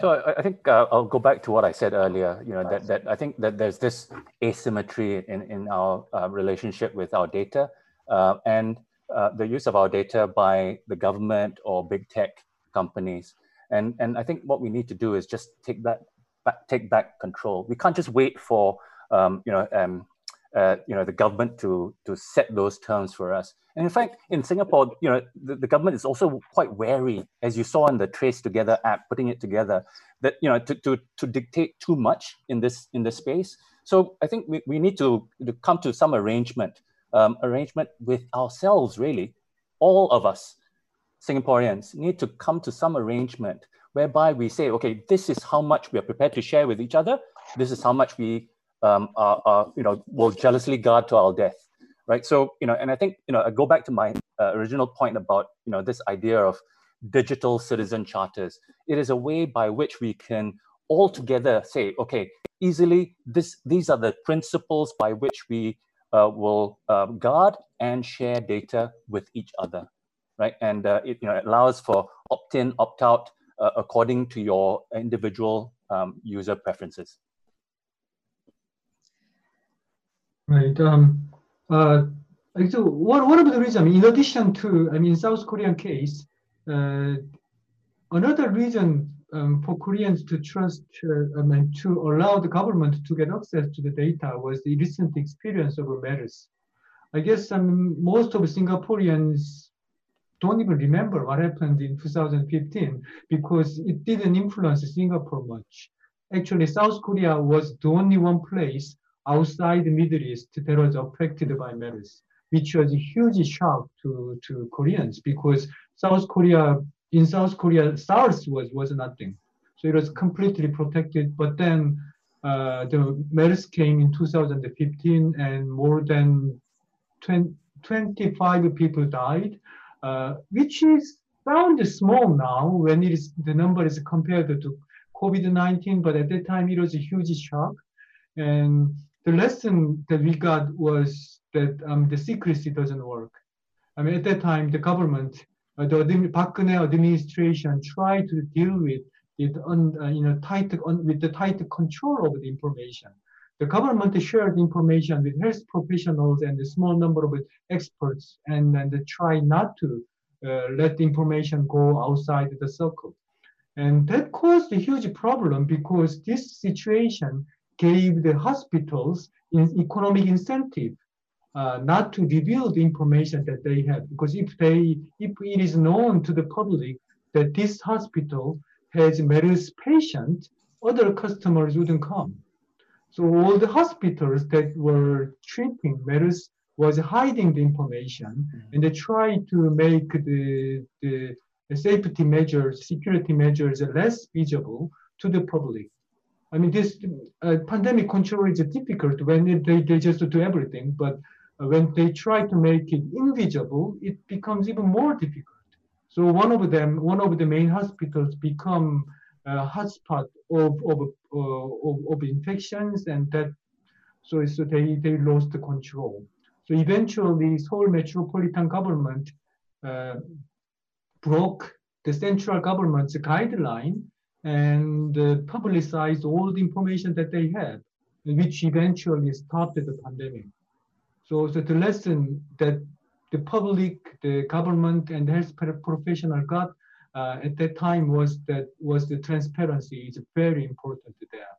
so I, I think uh, I'll go back to what I said earlier. You know that that I think that there's this asymmetry in in our uh, relationship with our data uh, and uh, the use of our data by the government or big tech companies. And and I think what we need to do is just take that back, take back control. We can't just wait for um, you know um, uh, you know the government to to set those terms for us. And in fact, in Singapore, you know the, the government is also quite wary, as you saw in the Trace Together app, putting it together, that you know to, to, to dictate too much in this in this space. So I think we, we need to, to come to some arrangement, um, arrangement with ourselves, really, all of us, Singaporeans, need to come to some arrangement whereby we say, okay, this is how much we are prepared to share with each other. This is how much we um, are, are, you know, will jealously guard to our death, right? So, you know, and I think, you know, I go back to my uh, original point about, you know, this idea of digital citizen charters. It is a way by which we can all together say, okay, easily, this, these are the principles by which we uh, will uh, guard and share data with each other, right? And uh, it, you know, allows for opt-in, opt-out uh, according to your individual um, user preferences. Right. Um, uh, so one, one of the reasons, in addition to, I mean, South Korean case, uh, another reason um, for Koreans to trust, uh, I mean, to allow the government to get access to the data was the recent experience of MERS. I guess um, most of Singaporeans don't even remember what happened in 2015 because it didn't influence Singapore much. Actually, South Korea was the only one place outside the Middle East that was affected by MERS, which was a huge shock to, to Koreans because South Korea, in South Korea, SARS was, was nothing. So it was completely protected. But then uh, the MERS came in 2015 and more than 20, 25 people died, uh, which is sound small now when it is the number is compared to COVID-19, but at that time it was a huge shock. And the lesson that we got was that um, the secrecy doesn't work. I mean, at that time, the government uh, the Park Geun-hye administration tried to deal with it on, uh, you know, tight on, with the tight control of the information. The government shared information with health professionals and a small number of experts, and, and try not to uh, let the information go outside the circle. And that caused a huge problem because this situation gave the hospitals an economic incentive uh, not to reveal the information that they have. Because if they, if it is known to the public that this hospital has MERS patients, other customers wouldn't come. So all the hospitals that were treating MERS was hiding the information mm-hmm. and they tried to make the, the the safety measures, security measures less visible to the public. I mean, this uh, pandemic control is difficult when they, they just do everything, but uh, when they try to make it invisible, it becomes even more difficult. So one of them, one of the main hospitals become a hotspot of, of, uh, of, of, infections and that, so, so they, they lost the control. So eventually Seoul metropolitan government uh, broke the central government's guideline and uh, publicized all the information that they had, which eventually stopped the pandemic. So, so the lesson that the public, the government, and health professional got uh, at that time was that was the transparency is very important there.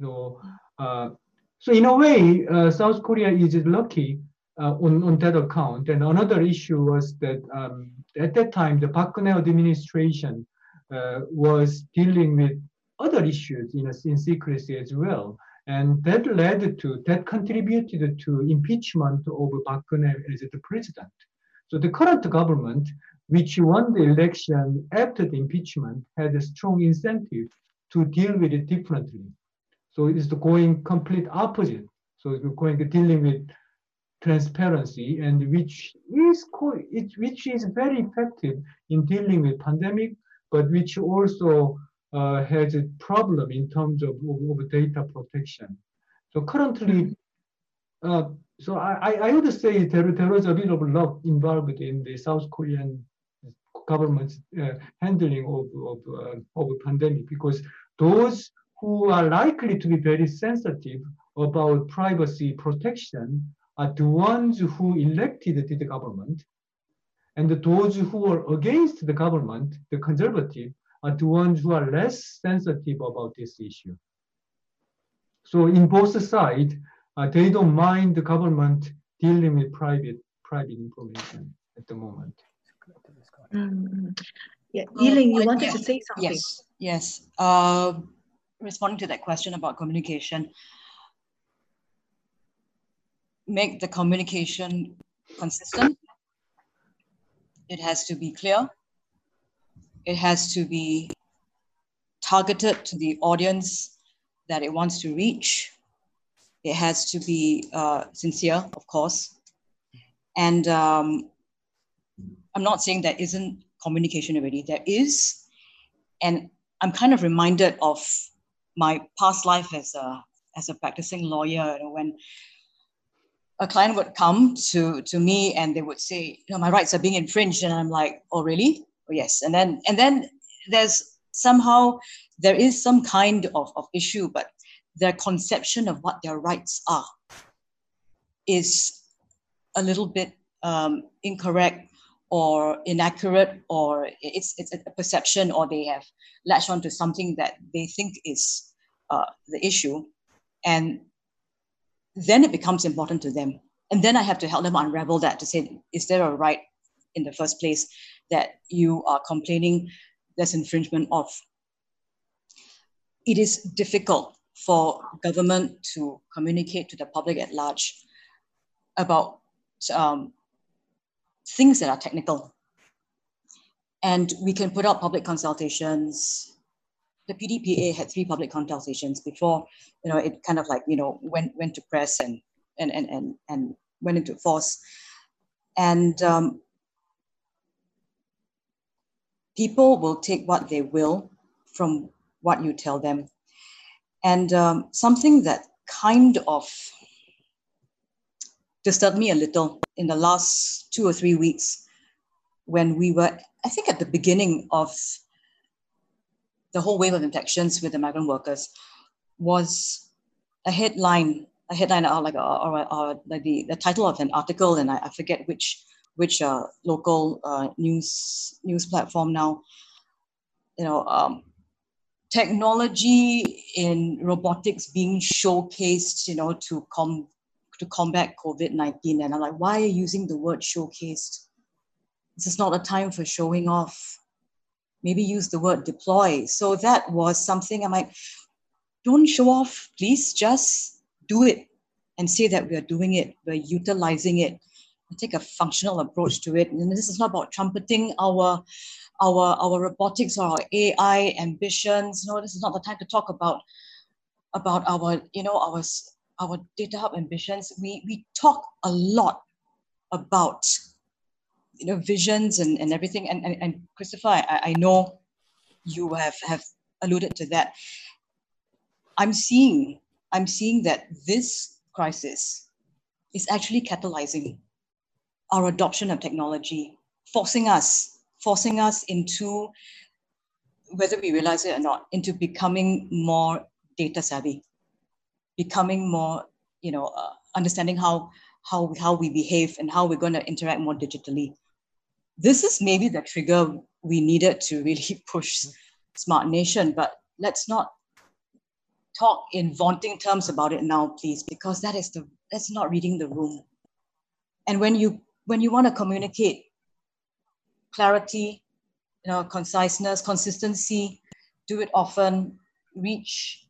So, uh, so in a way, uh, South Korea is lucky uh, on, on that account. And another issue was that um, at that time, the Park Geun-hye administration uh, was dealing with other issues in, in secrecy as well. And that led to, that contributed to impeachment of Park Geun-hye as the president. So the current government, which won the election after the impeachment, had a strong incentive to deal with it differently. So it is going complete opposite. So it's going to dealing with transparency and which is it, which is very effective in dealing with pandemic, but which also uh, has a problem in terms of, of, of data protection. So currently, uh, so I, I would say there, there was a bit of luck involved in the South Korean government's uh, handling of, of, uh, of pandemic because those who are likely to be very sensitive about privacy protection are the ones who elected the government, and those who are against the government, the conservative, are the ones who are less sensitive about this issue. So in both sides, uh, they don't mind the government dealing with private private information at the moment. Mm-hmm. Yeah, Yiling, you wanted yes, to say something. Yes, yes. Uh, responding to that question about communication, make the communication consistent. It has to be clear. It has to be targeted to the audience that it wants to reach. It has to be uh, sincere, of course. And um, I'm not saying there isn't communication already. There is. And I'm kind of reminded of my past life as a, as a practicing lawyer. You know, when a client would come to to me and they would say, you know, my rights are being infringed, and I'm like, oh really? Oh yes. And then and then there's somehow there is some kind of, of issue, but their conception of what their rights are is a little bit um, incorrect or inaccurate or it's, it's a perception or they have latched onto something that they think is uh, the issue and then it becomes important to them. And then I have to help them unravel that to say, is there a right in the first place that you are complaining there's infringement of? It is difficult for government to communicate to the public at large about um, things that are technical. And we can put out public consultations, the PDPA had three public consultations before, you know, it kind of like, you know, went, went to press and, and, and, and, and went into force. And um, people will take what they will from what you tell them. And um, something that kind of disturbed me a little in the last two or three weeks when we were, I think, at the beginning of the whole wave of infections with the migrant workers, was a headline, a headline or like, or, or, like the, the title of an article, and I, I forget which which uh, local uh, news news platform now. You know, um, technology in robotics being showcased, you know, to com to combat COVID nineteen, and I'm like, why are you using the word showcased? This is not a time for showing off. Maybe use the word deploy. So that was something I'm like, don't show off, please. Just do it and say that we are doing it. We're utilizing it I take a functional approach to it. And this is not about trumpeting our our our robotics or our AI ambitions. No, this is not the time to talk about about our you know our our data hub ambitions. We we talk a lot about you know visions and, and everything. And and, and Christopher, I, I know you have have alluded to that. I'm seeing I'm seeing that this crisis is actually catalyzing our adoption of technology, forcing us, forcing us into, whether we realize it or not, into becoming more data savvy, becoming more, you know, uh, understanding how how how we behave and how we're going to interact more digitally. This is maybe the trigger we needed to really *laughs* push Smart Nation, but let's not talk in vaunting terms about it now, please, because that is the that's not reading the room. And when you when you want to communicate clarity, you know, conciseness, consistency, do it often, reach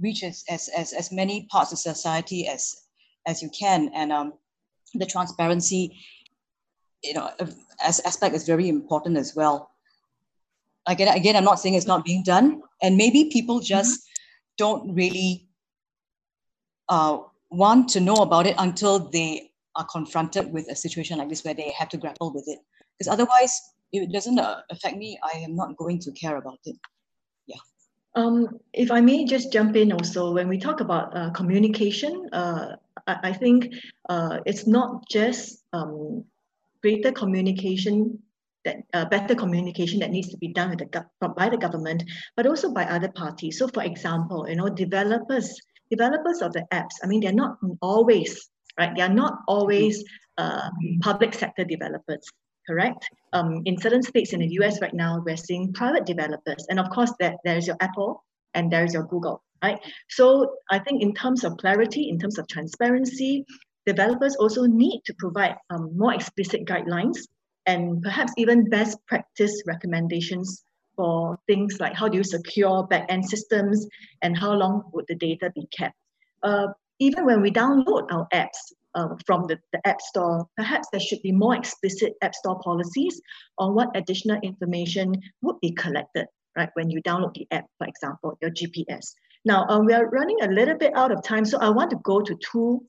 reach as, as, as, as many parts of society as as you can. And um, the transparency, you know, as aspect is very important as well. Again, again, I'm not saying it's not being done, and maybe people just mm-hmm. don't really uh, want to know about it until they are confronted with a situation like this where they have to grapple with it. Because otherwise, if it doesn't uh, affect me, I am not going to care about it. Um, if I may just jump in also, when we talk about uh, communication, uh, I, I, think uh, it's not just um, greater communication that uh, better communication that needs to be done the by the government, but also by other parties. So, for example, you know, developers developers of the apps. I mean, they're not always right? They are not always uh, public sector developers, correct? Um, in certain states in the US right now, we're seeing private developers. And of course, there, there's your Apple and there's your Google, right? So I think in terms of clarity, in terms of transparency, developers also need to provide um, more explicit guidelines and perhaps even best practice recommendations for things like how do you secure back-end systems and how long would the data be kept. Uh, even when we download our apps uh, from the, the App Store, perhaps there should be more explicit App Store policies on what additional information would be collected, right, when you download the app, for example, your GPS. Now, um, we are running a little bit out of time, so I want to go to two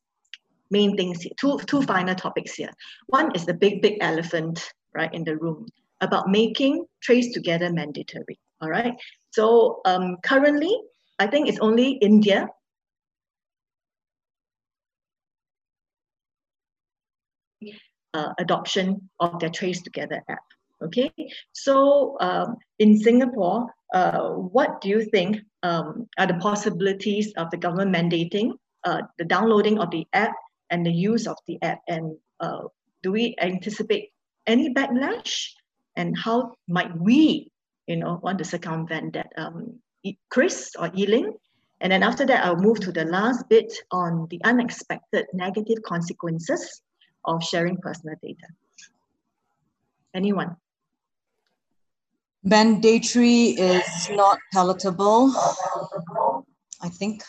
main things here, two, two final topics here. One is the big, big elephant, right, in the room about making trace together mandatory, all right? So um, currently, I think it's only India uh, adoption of their Trace Together app. Okay, so um, in Singapore, uh, what do you think um, are the possibilities of the government mandating uh, the downloading of the app and the use of the app? And uh, do we anticipate any backlash? And how might we, you know, want to circumvent that? Um, Chris or Yiling? And then after that, I'll move to the last bit on the unexpected negative consequences of sharing personal data? Anyone? Mandatory is not palatable. I think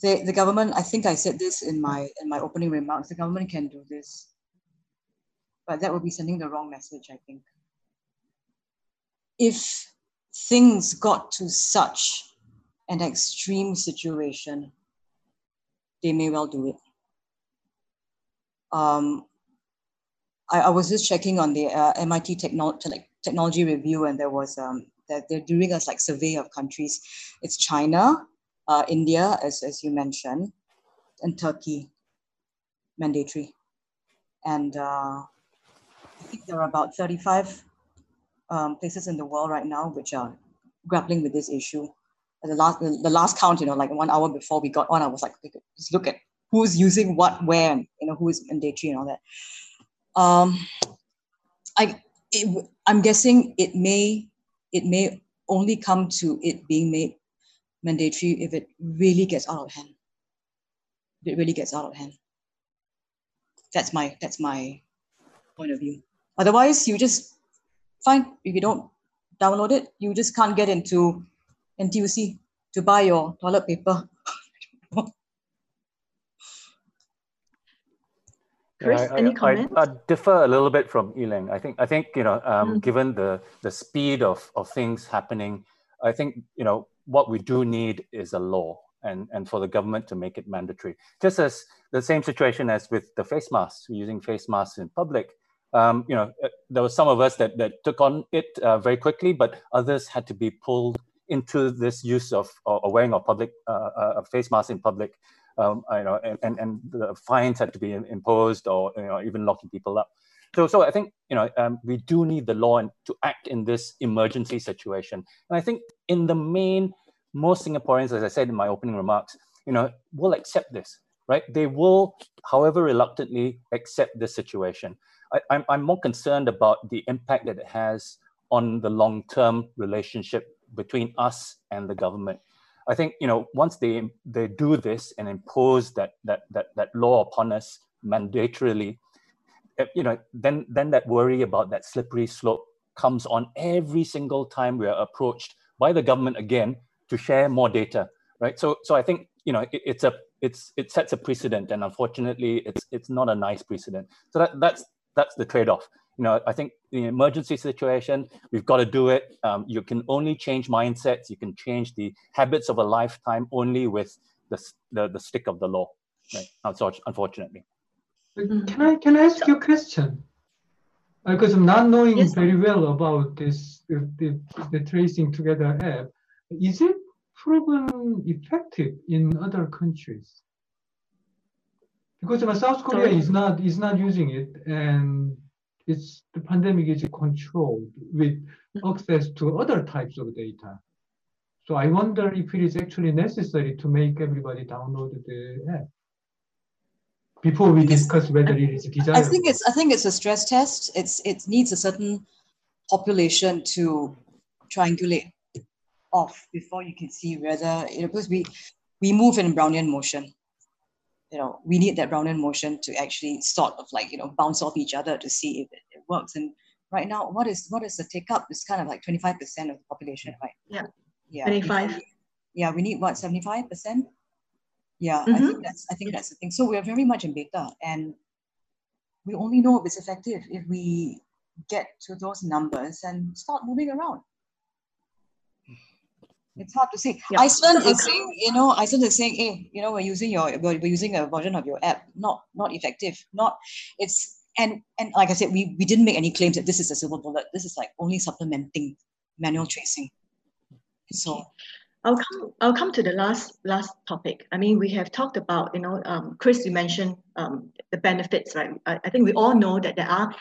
the, the government, I think I said this in my in my opening remarks, the government can do this. But that would be sending the wrong message, I think. If things got to such an extreme situation, they may well do it um, I, I, was just checking on the uh, MIT technolo- technology review, and there was um, that they're doing a like survey of countries. It's China, uh, India, as as you mentioned, and Turkey, mandatory, and uh, I think there are about 35 um, places in the world right now which are grappling with this issue. The last, the last count, you know, like one hour before we got on, I was like, just look at who's using what, when, you know, who is mandatory and all that. Um, I, it, I'm guessing it may, it may only come to it being made mandatory if it really gets out of hand. If it really gets out of hand. That's my, that's my point of view. Otherwise, you just fine. If you don't download it, you just can't get into NTUC to buy your toilet paper. *laughs* Chris, I, any comments? I, I, differ a little bit from Yiling. I think I think you know, um, Mm. given the the speed of of things happening, I think you know what we do need is a law, and and for the government to make it mandatory. Just as the same situation as with the face masks, using face masks in public. Um, you know, uh, there were some of us that that took on it uh, very quickly, but others had to be pulled into this use of or, or wearing of public uh, uh, face masks in public um, you know, and, and, the fines had to be imposed or, you know, even locking people up. So, so I think, you know, um, we do need the law to act in this emergency situation. And I think in the main, most Singaporeans, as I said in my opening remarks, you know, will accept this, right? They will, however reluctantly, accept this situation. I, I'm, I'm more concerned about the impact that it has on the long-term relationship between us and the government. I think you know once they they do this and impose that that that that law upon us mandatorily, eh, you know then then that worry about that slippery slope comes on every single time we are approached by the government again to share more data, right? So so I think you know it, it's a it's it sets a precedent, and unfortunately it's it's not a nice precedent. So that that's that's the trade-off you know, I think the emergency situation, we've got to do it. Um, you can only change mindsets. You can change the habits of a lifetime only with the, the, the stick of the law, right? Unfortunately. Can I, can I ask you a question? Because I'm not knowing Yes. very well about this, the, the, the tracing together app. Is it proven effective in other countries? Because South Korea Sorry? is not is not using it, and it's the pandemic is controlled with mm-hmm. access to other types of data. So I wonder if it is actually necessary to make everybody download the app before we discuss whether it is I think it's I think it's a stress test. It's it needs a certain population to triangulate off before you can see whether you know because we we move in Brownian motion. You know, we need that Brownian motion to actually sort of like you know bounce off each other to see if it, it works. And right now, what is what is the take up? It's kind of like twenty five percent of the population, right? Yeah. Yeah. 25. Yeah, we need what seventy five percent. Yeah, I Mhm. think that's I think that's the thing. So we are very much in beta, and we only know if it's effective if we get to those numbers and start moving around. It's hard to say. Yeah. Iceland is saying, you know, Iceland is saying, hey, you know, we're using your we're, we're using a version of your app, not not effective, not it's and and like I said, we we didn't make any claims that this is a silver bullet. This is like only supplementing manual tracing. So I'll come. I'll come to the last last topic. I mean, we have talked about, you know, um, Chris, you mentioned um, the benefits, right? I, I think we all know that there are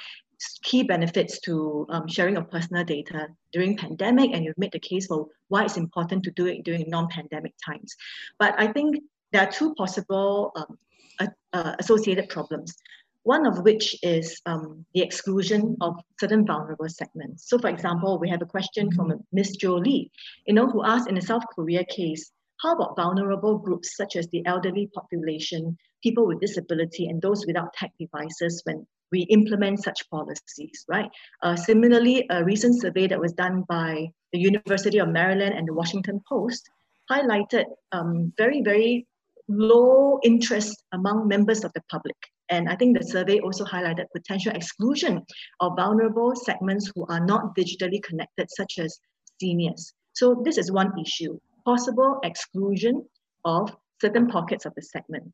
key benefits to um, sharing of personal data during pandemic, and you've made the case for why it's important to do it during non-pandemic times. But I think there are two possible um, uh, uh, associated problems. One of which is um, the exclusion of certain vulnerable segments. So, for example, we have a question from Miss Jolie you know, who asked in the South Korea case, how about vulnerable groups such as the elderly population, people with disability, and those without tech devices when we implement such policies, right? Uh, similarly, a recent survey that was done by the University of Maryland and the Washington Post highlighted um, very, very low interest among members of the public. And I think the survey also highlighted potential exclusion of vulnerable segments who are not digitally connected, such as seniors. So this is one issue, possible exclusion of certain pockets of the segment.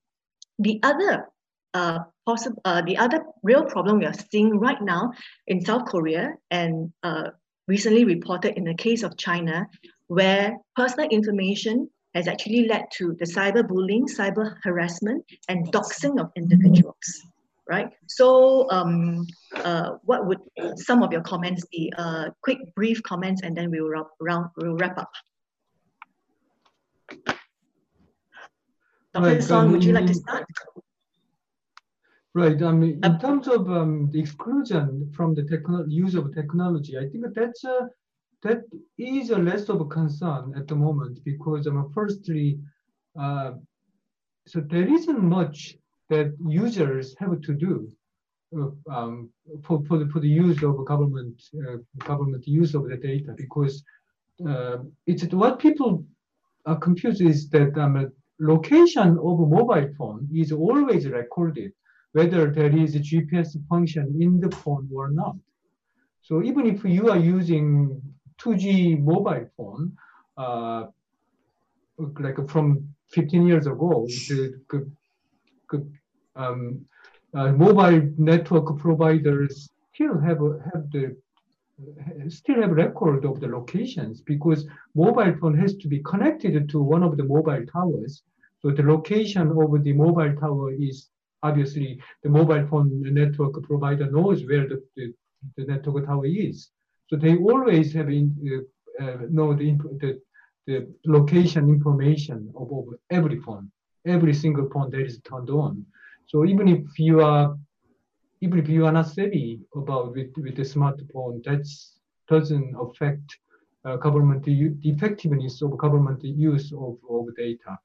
The other uh, possible, uh, the other real problem we are seeing right now in South Korea and uh, recently reported in the case of China, where personal information has actually led to the cyberbullying, cyber harassment, and doxing of individuals. right? So um, uh, what would some of your comments be? Uh, quick, brief comments, and then we will wrap, round, we'll wrap up. Dr. Right, Sonn, would you like to start? Right. I mean, in terms of um, the exclusion from the use of technology, I think that's a that is a less of a concern at the moment because um, firstly, uh, so there isn't much that users have to do uh, um, for, for, the, for the use of government uh, government use of the data because uh, it's what people are confused is that um, location of a mobile phone is always recorded whether there is a GPS function in the phone or not. So even if you are using 2G mobile phone, uh, like from 15 years ago, the, um, uh, mobile network providers still have have the still have record of the locations because mobile phone has to be connected to one of the mobile towers. So the location of the mobile tower is obviously the mobile phone network provider knows where the, the, the network tower is. So they always have in, uh, uh, know the, the, the location information of, of every phone, every single phone that is turned on. So even if you are even if you are not savvy about with, with the smartphone, that doesn't affect uh, government the effectiveness of government use of, of data.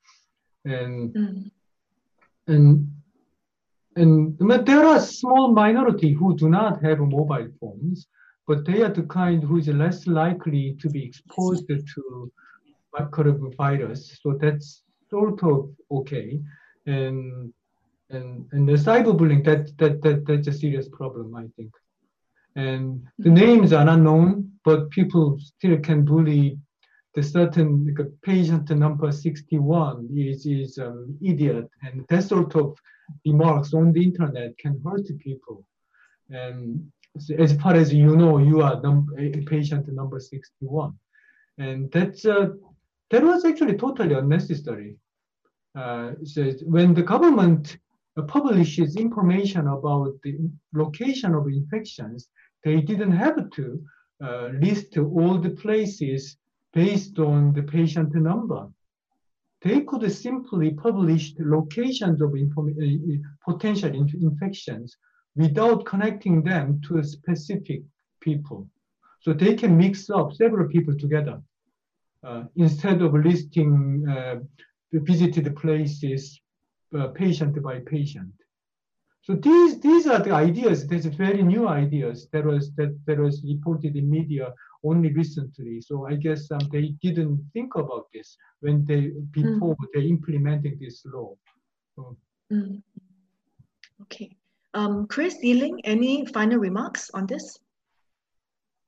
And mm. and and there are small minority who do not have mobile phones, but they are the kind who is less likely to be exposed to virus. So that's sort of okay. And and and the cyberbullying that that that that's a serious problem, I think. And the names are unknown but people still can bully the certain like, patient number 61 is is um, idiot, and that sort of remarks on the internet can hurt people. And as far as you know, you are num- patient number 61. And that's, uh, that was actually totally unnecessary. Uh, so when the government publishes information about the location of infections, they didn't have to uh, list all the places based on the patient number they could simply publish the locations of uh, potential infections without connecting them to a specific people. So they can mix up several people together uh, instead of listing uh, visited places uh, patient by patient. So these these are the ideas. There's very new ideas that was that, that was reported in media only recently. So I guess um, they didn't think about this when they before mm. they implementing this law. So. Mm. Okay, um, Chris Yiling, any final remarks on this?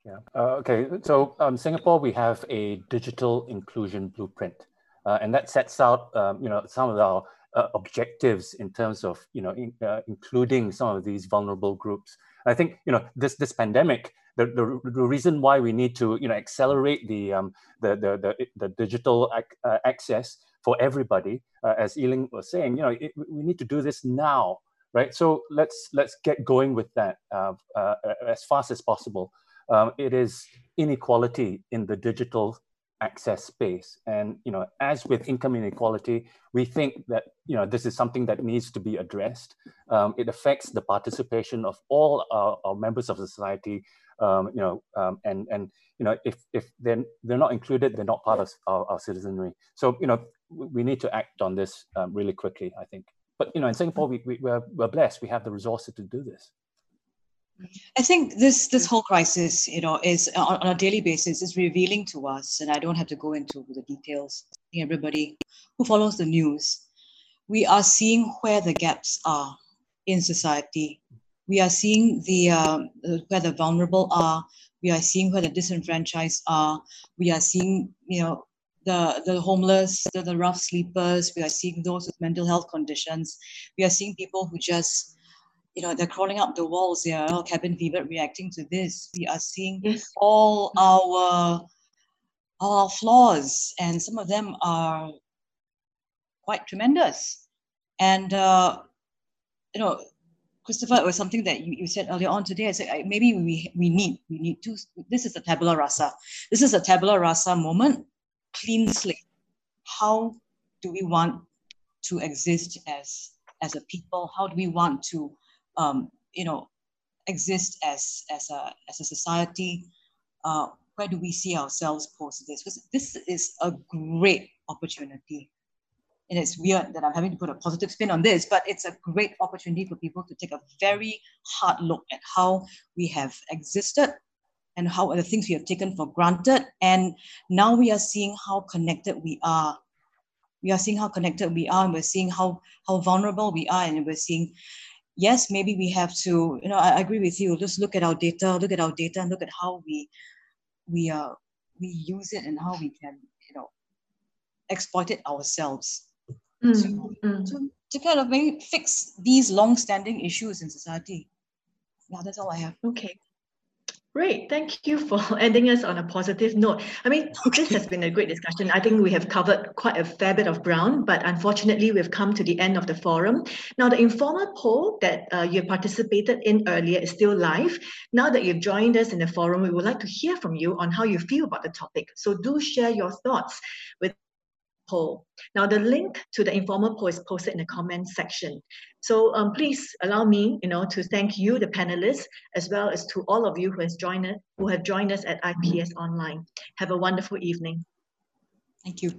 Yeah. Uh, okay. So um, Singapore, we have a digital inclusion blueprint, uh, and that sets out um, you know some of our uh, objectives in terms of you know in, uh, including some of these vulnerable groups. I think you know this this pandemic. The, the, the reason why we need to you know accelerate the um, the, the, the the digital ac uh, access for everybody, uh, as Yiling was saying, you know it, we need to do this now, right? So let's let's get going with that uh, uh, as fast as possible. Um, it is inequality in the digital access space. And you know, as with income inequality, we think that you know this is something that needs to be addressed. Um, it affects the participation of all our, our members of society. Um, you know, um, and and you know, if if they're they're not included, they're not part of our, our citizenry. So you know, we need to act on this um, really quickly. I think. But you know, in Singapore, we, we we're, we're blessed. We have the resources to do this. I think this this whole crisis, you know, is on, on, a daily basis is revealing to us, and I don't have to go into the details. Everybody who follows the news, we are seeing where the gaps are in society. We are seeing the uh, where the vulnerable are. We are seeing where the disenfranchised are. We are seeing, you know, the, the homeless, the, the rough sleepers. We are seeing those with mental health conditions. We are seeing people who just you know, they're crawling up the walls. Are all cabin fever reacting to this. We are seeing yes. all our all our flaws, and some of them are quite tremendous. And uh, you know, Christopher, it was something that you, you said earlier on today. I said maybe we we need we need to. This is a tabula rasa. This is a tabula rasa moment. Clean slate. How do we want to exist as as a people? How do we want to, um, you know, exist as as a as a society? Uh, where do we see ourselves post this? Because this is a great opportunity and it's weird that I'm having to put a positive spin on this, but it's a great opportunity for people to take a very hard look at how we have existed and how the things we have taken for granted. And now we are seeing how connected we are. We are seeing how connected we are, and we're seeing how how vulnerable we are, and we're seeing, yes, maybe we have to, you know, I, agree with you. Just look at our data, look at our data, and look at how we we uh we use it and how we can, you know, exploit it ourselves mm, to, mm. To, to kind of maybe fix these long-standing issues in society. Yeah, that's all I have. Okay. Great. Thank you for *laughs* ending us on a positive note. I mean, *laughs* okay. this has been a great discussion. I think we have covered quite a fair bit of ground, but unfortunately, we've come to the end of the forum. Now, the informal poll that uh, you participated in earlier is still live. Now that you've joined us in the forum, we would like to hear from you on how you feel about the topic. So do share your thoughts with poll. Now the link to the informal poll is posted in the comment section. So um, please allow me, you know, to thank you, the panelists, as well as to all of you who has joined us, who have joined us at IPS Online. Have a wonderful evening. Thank you.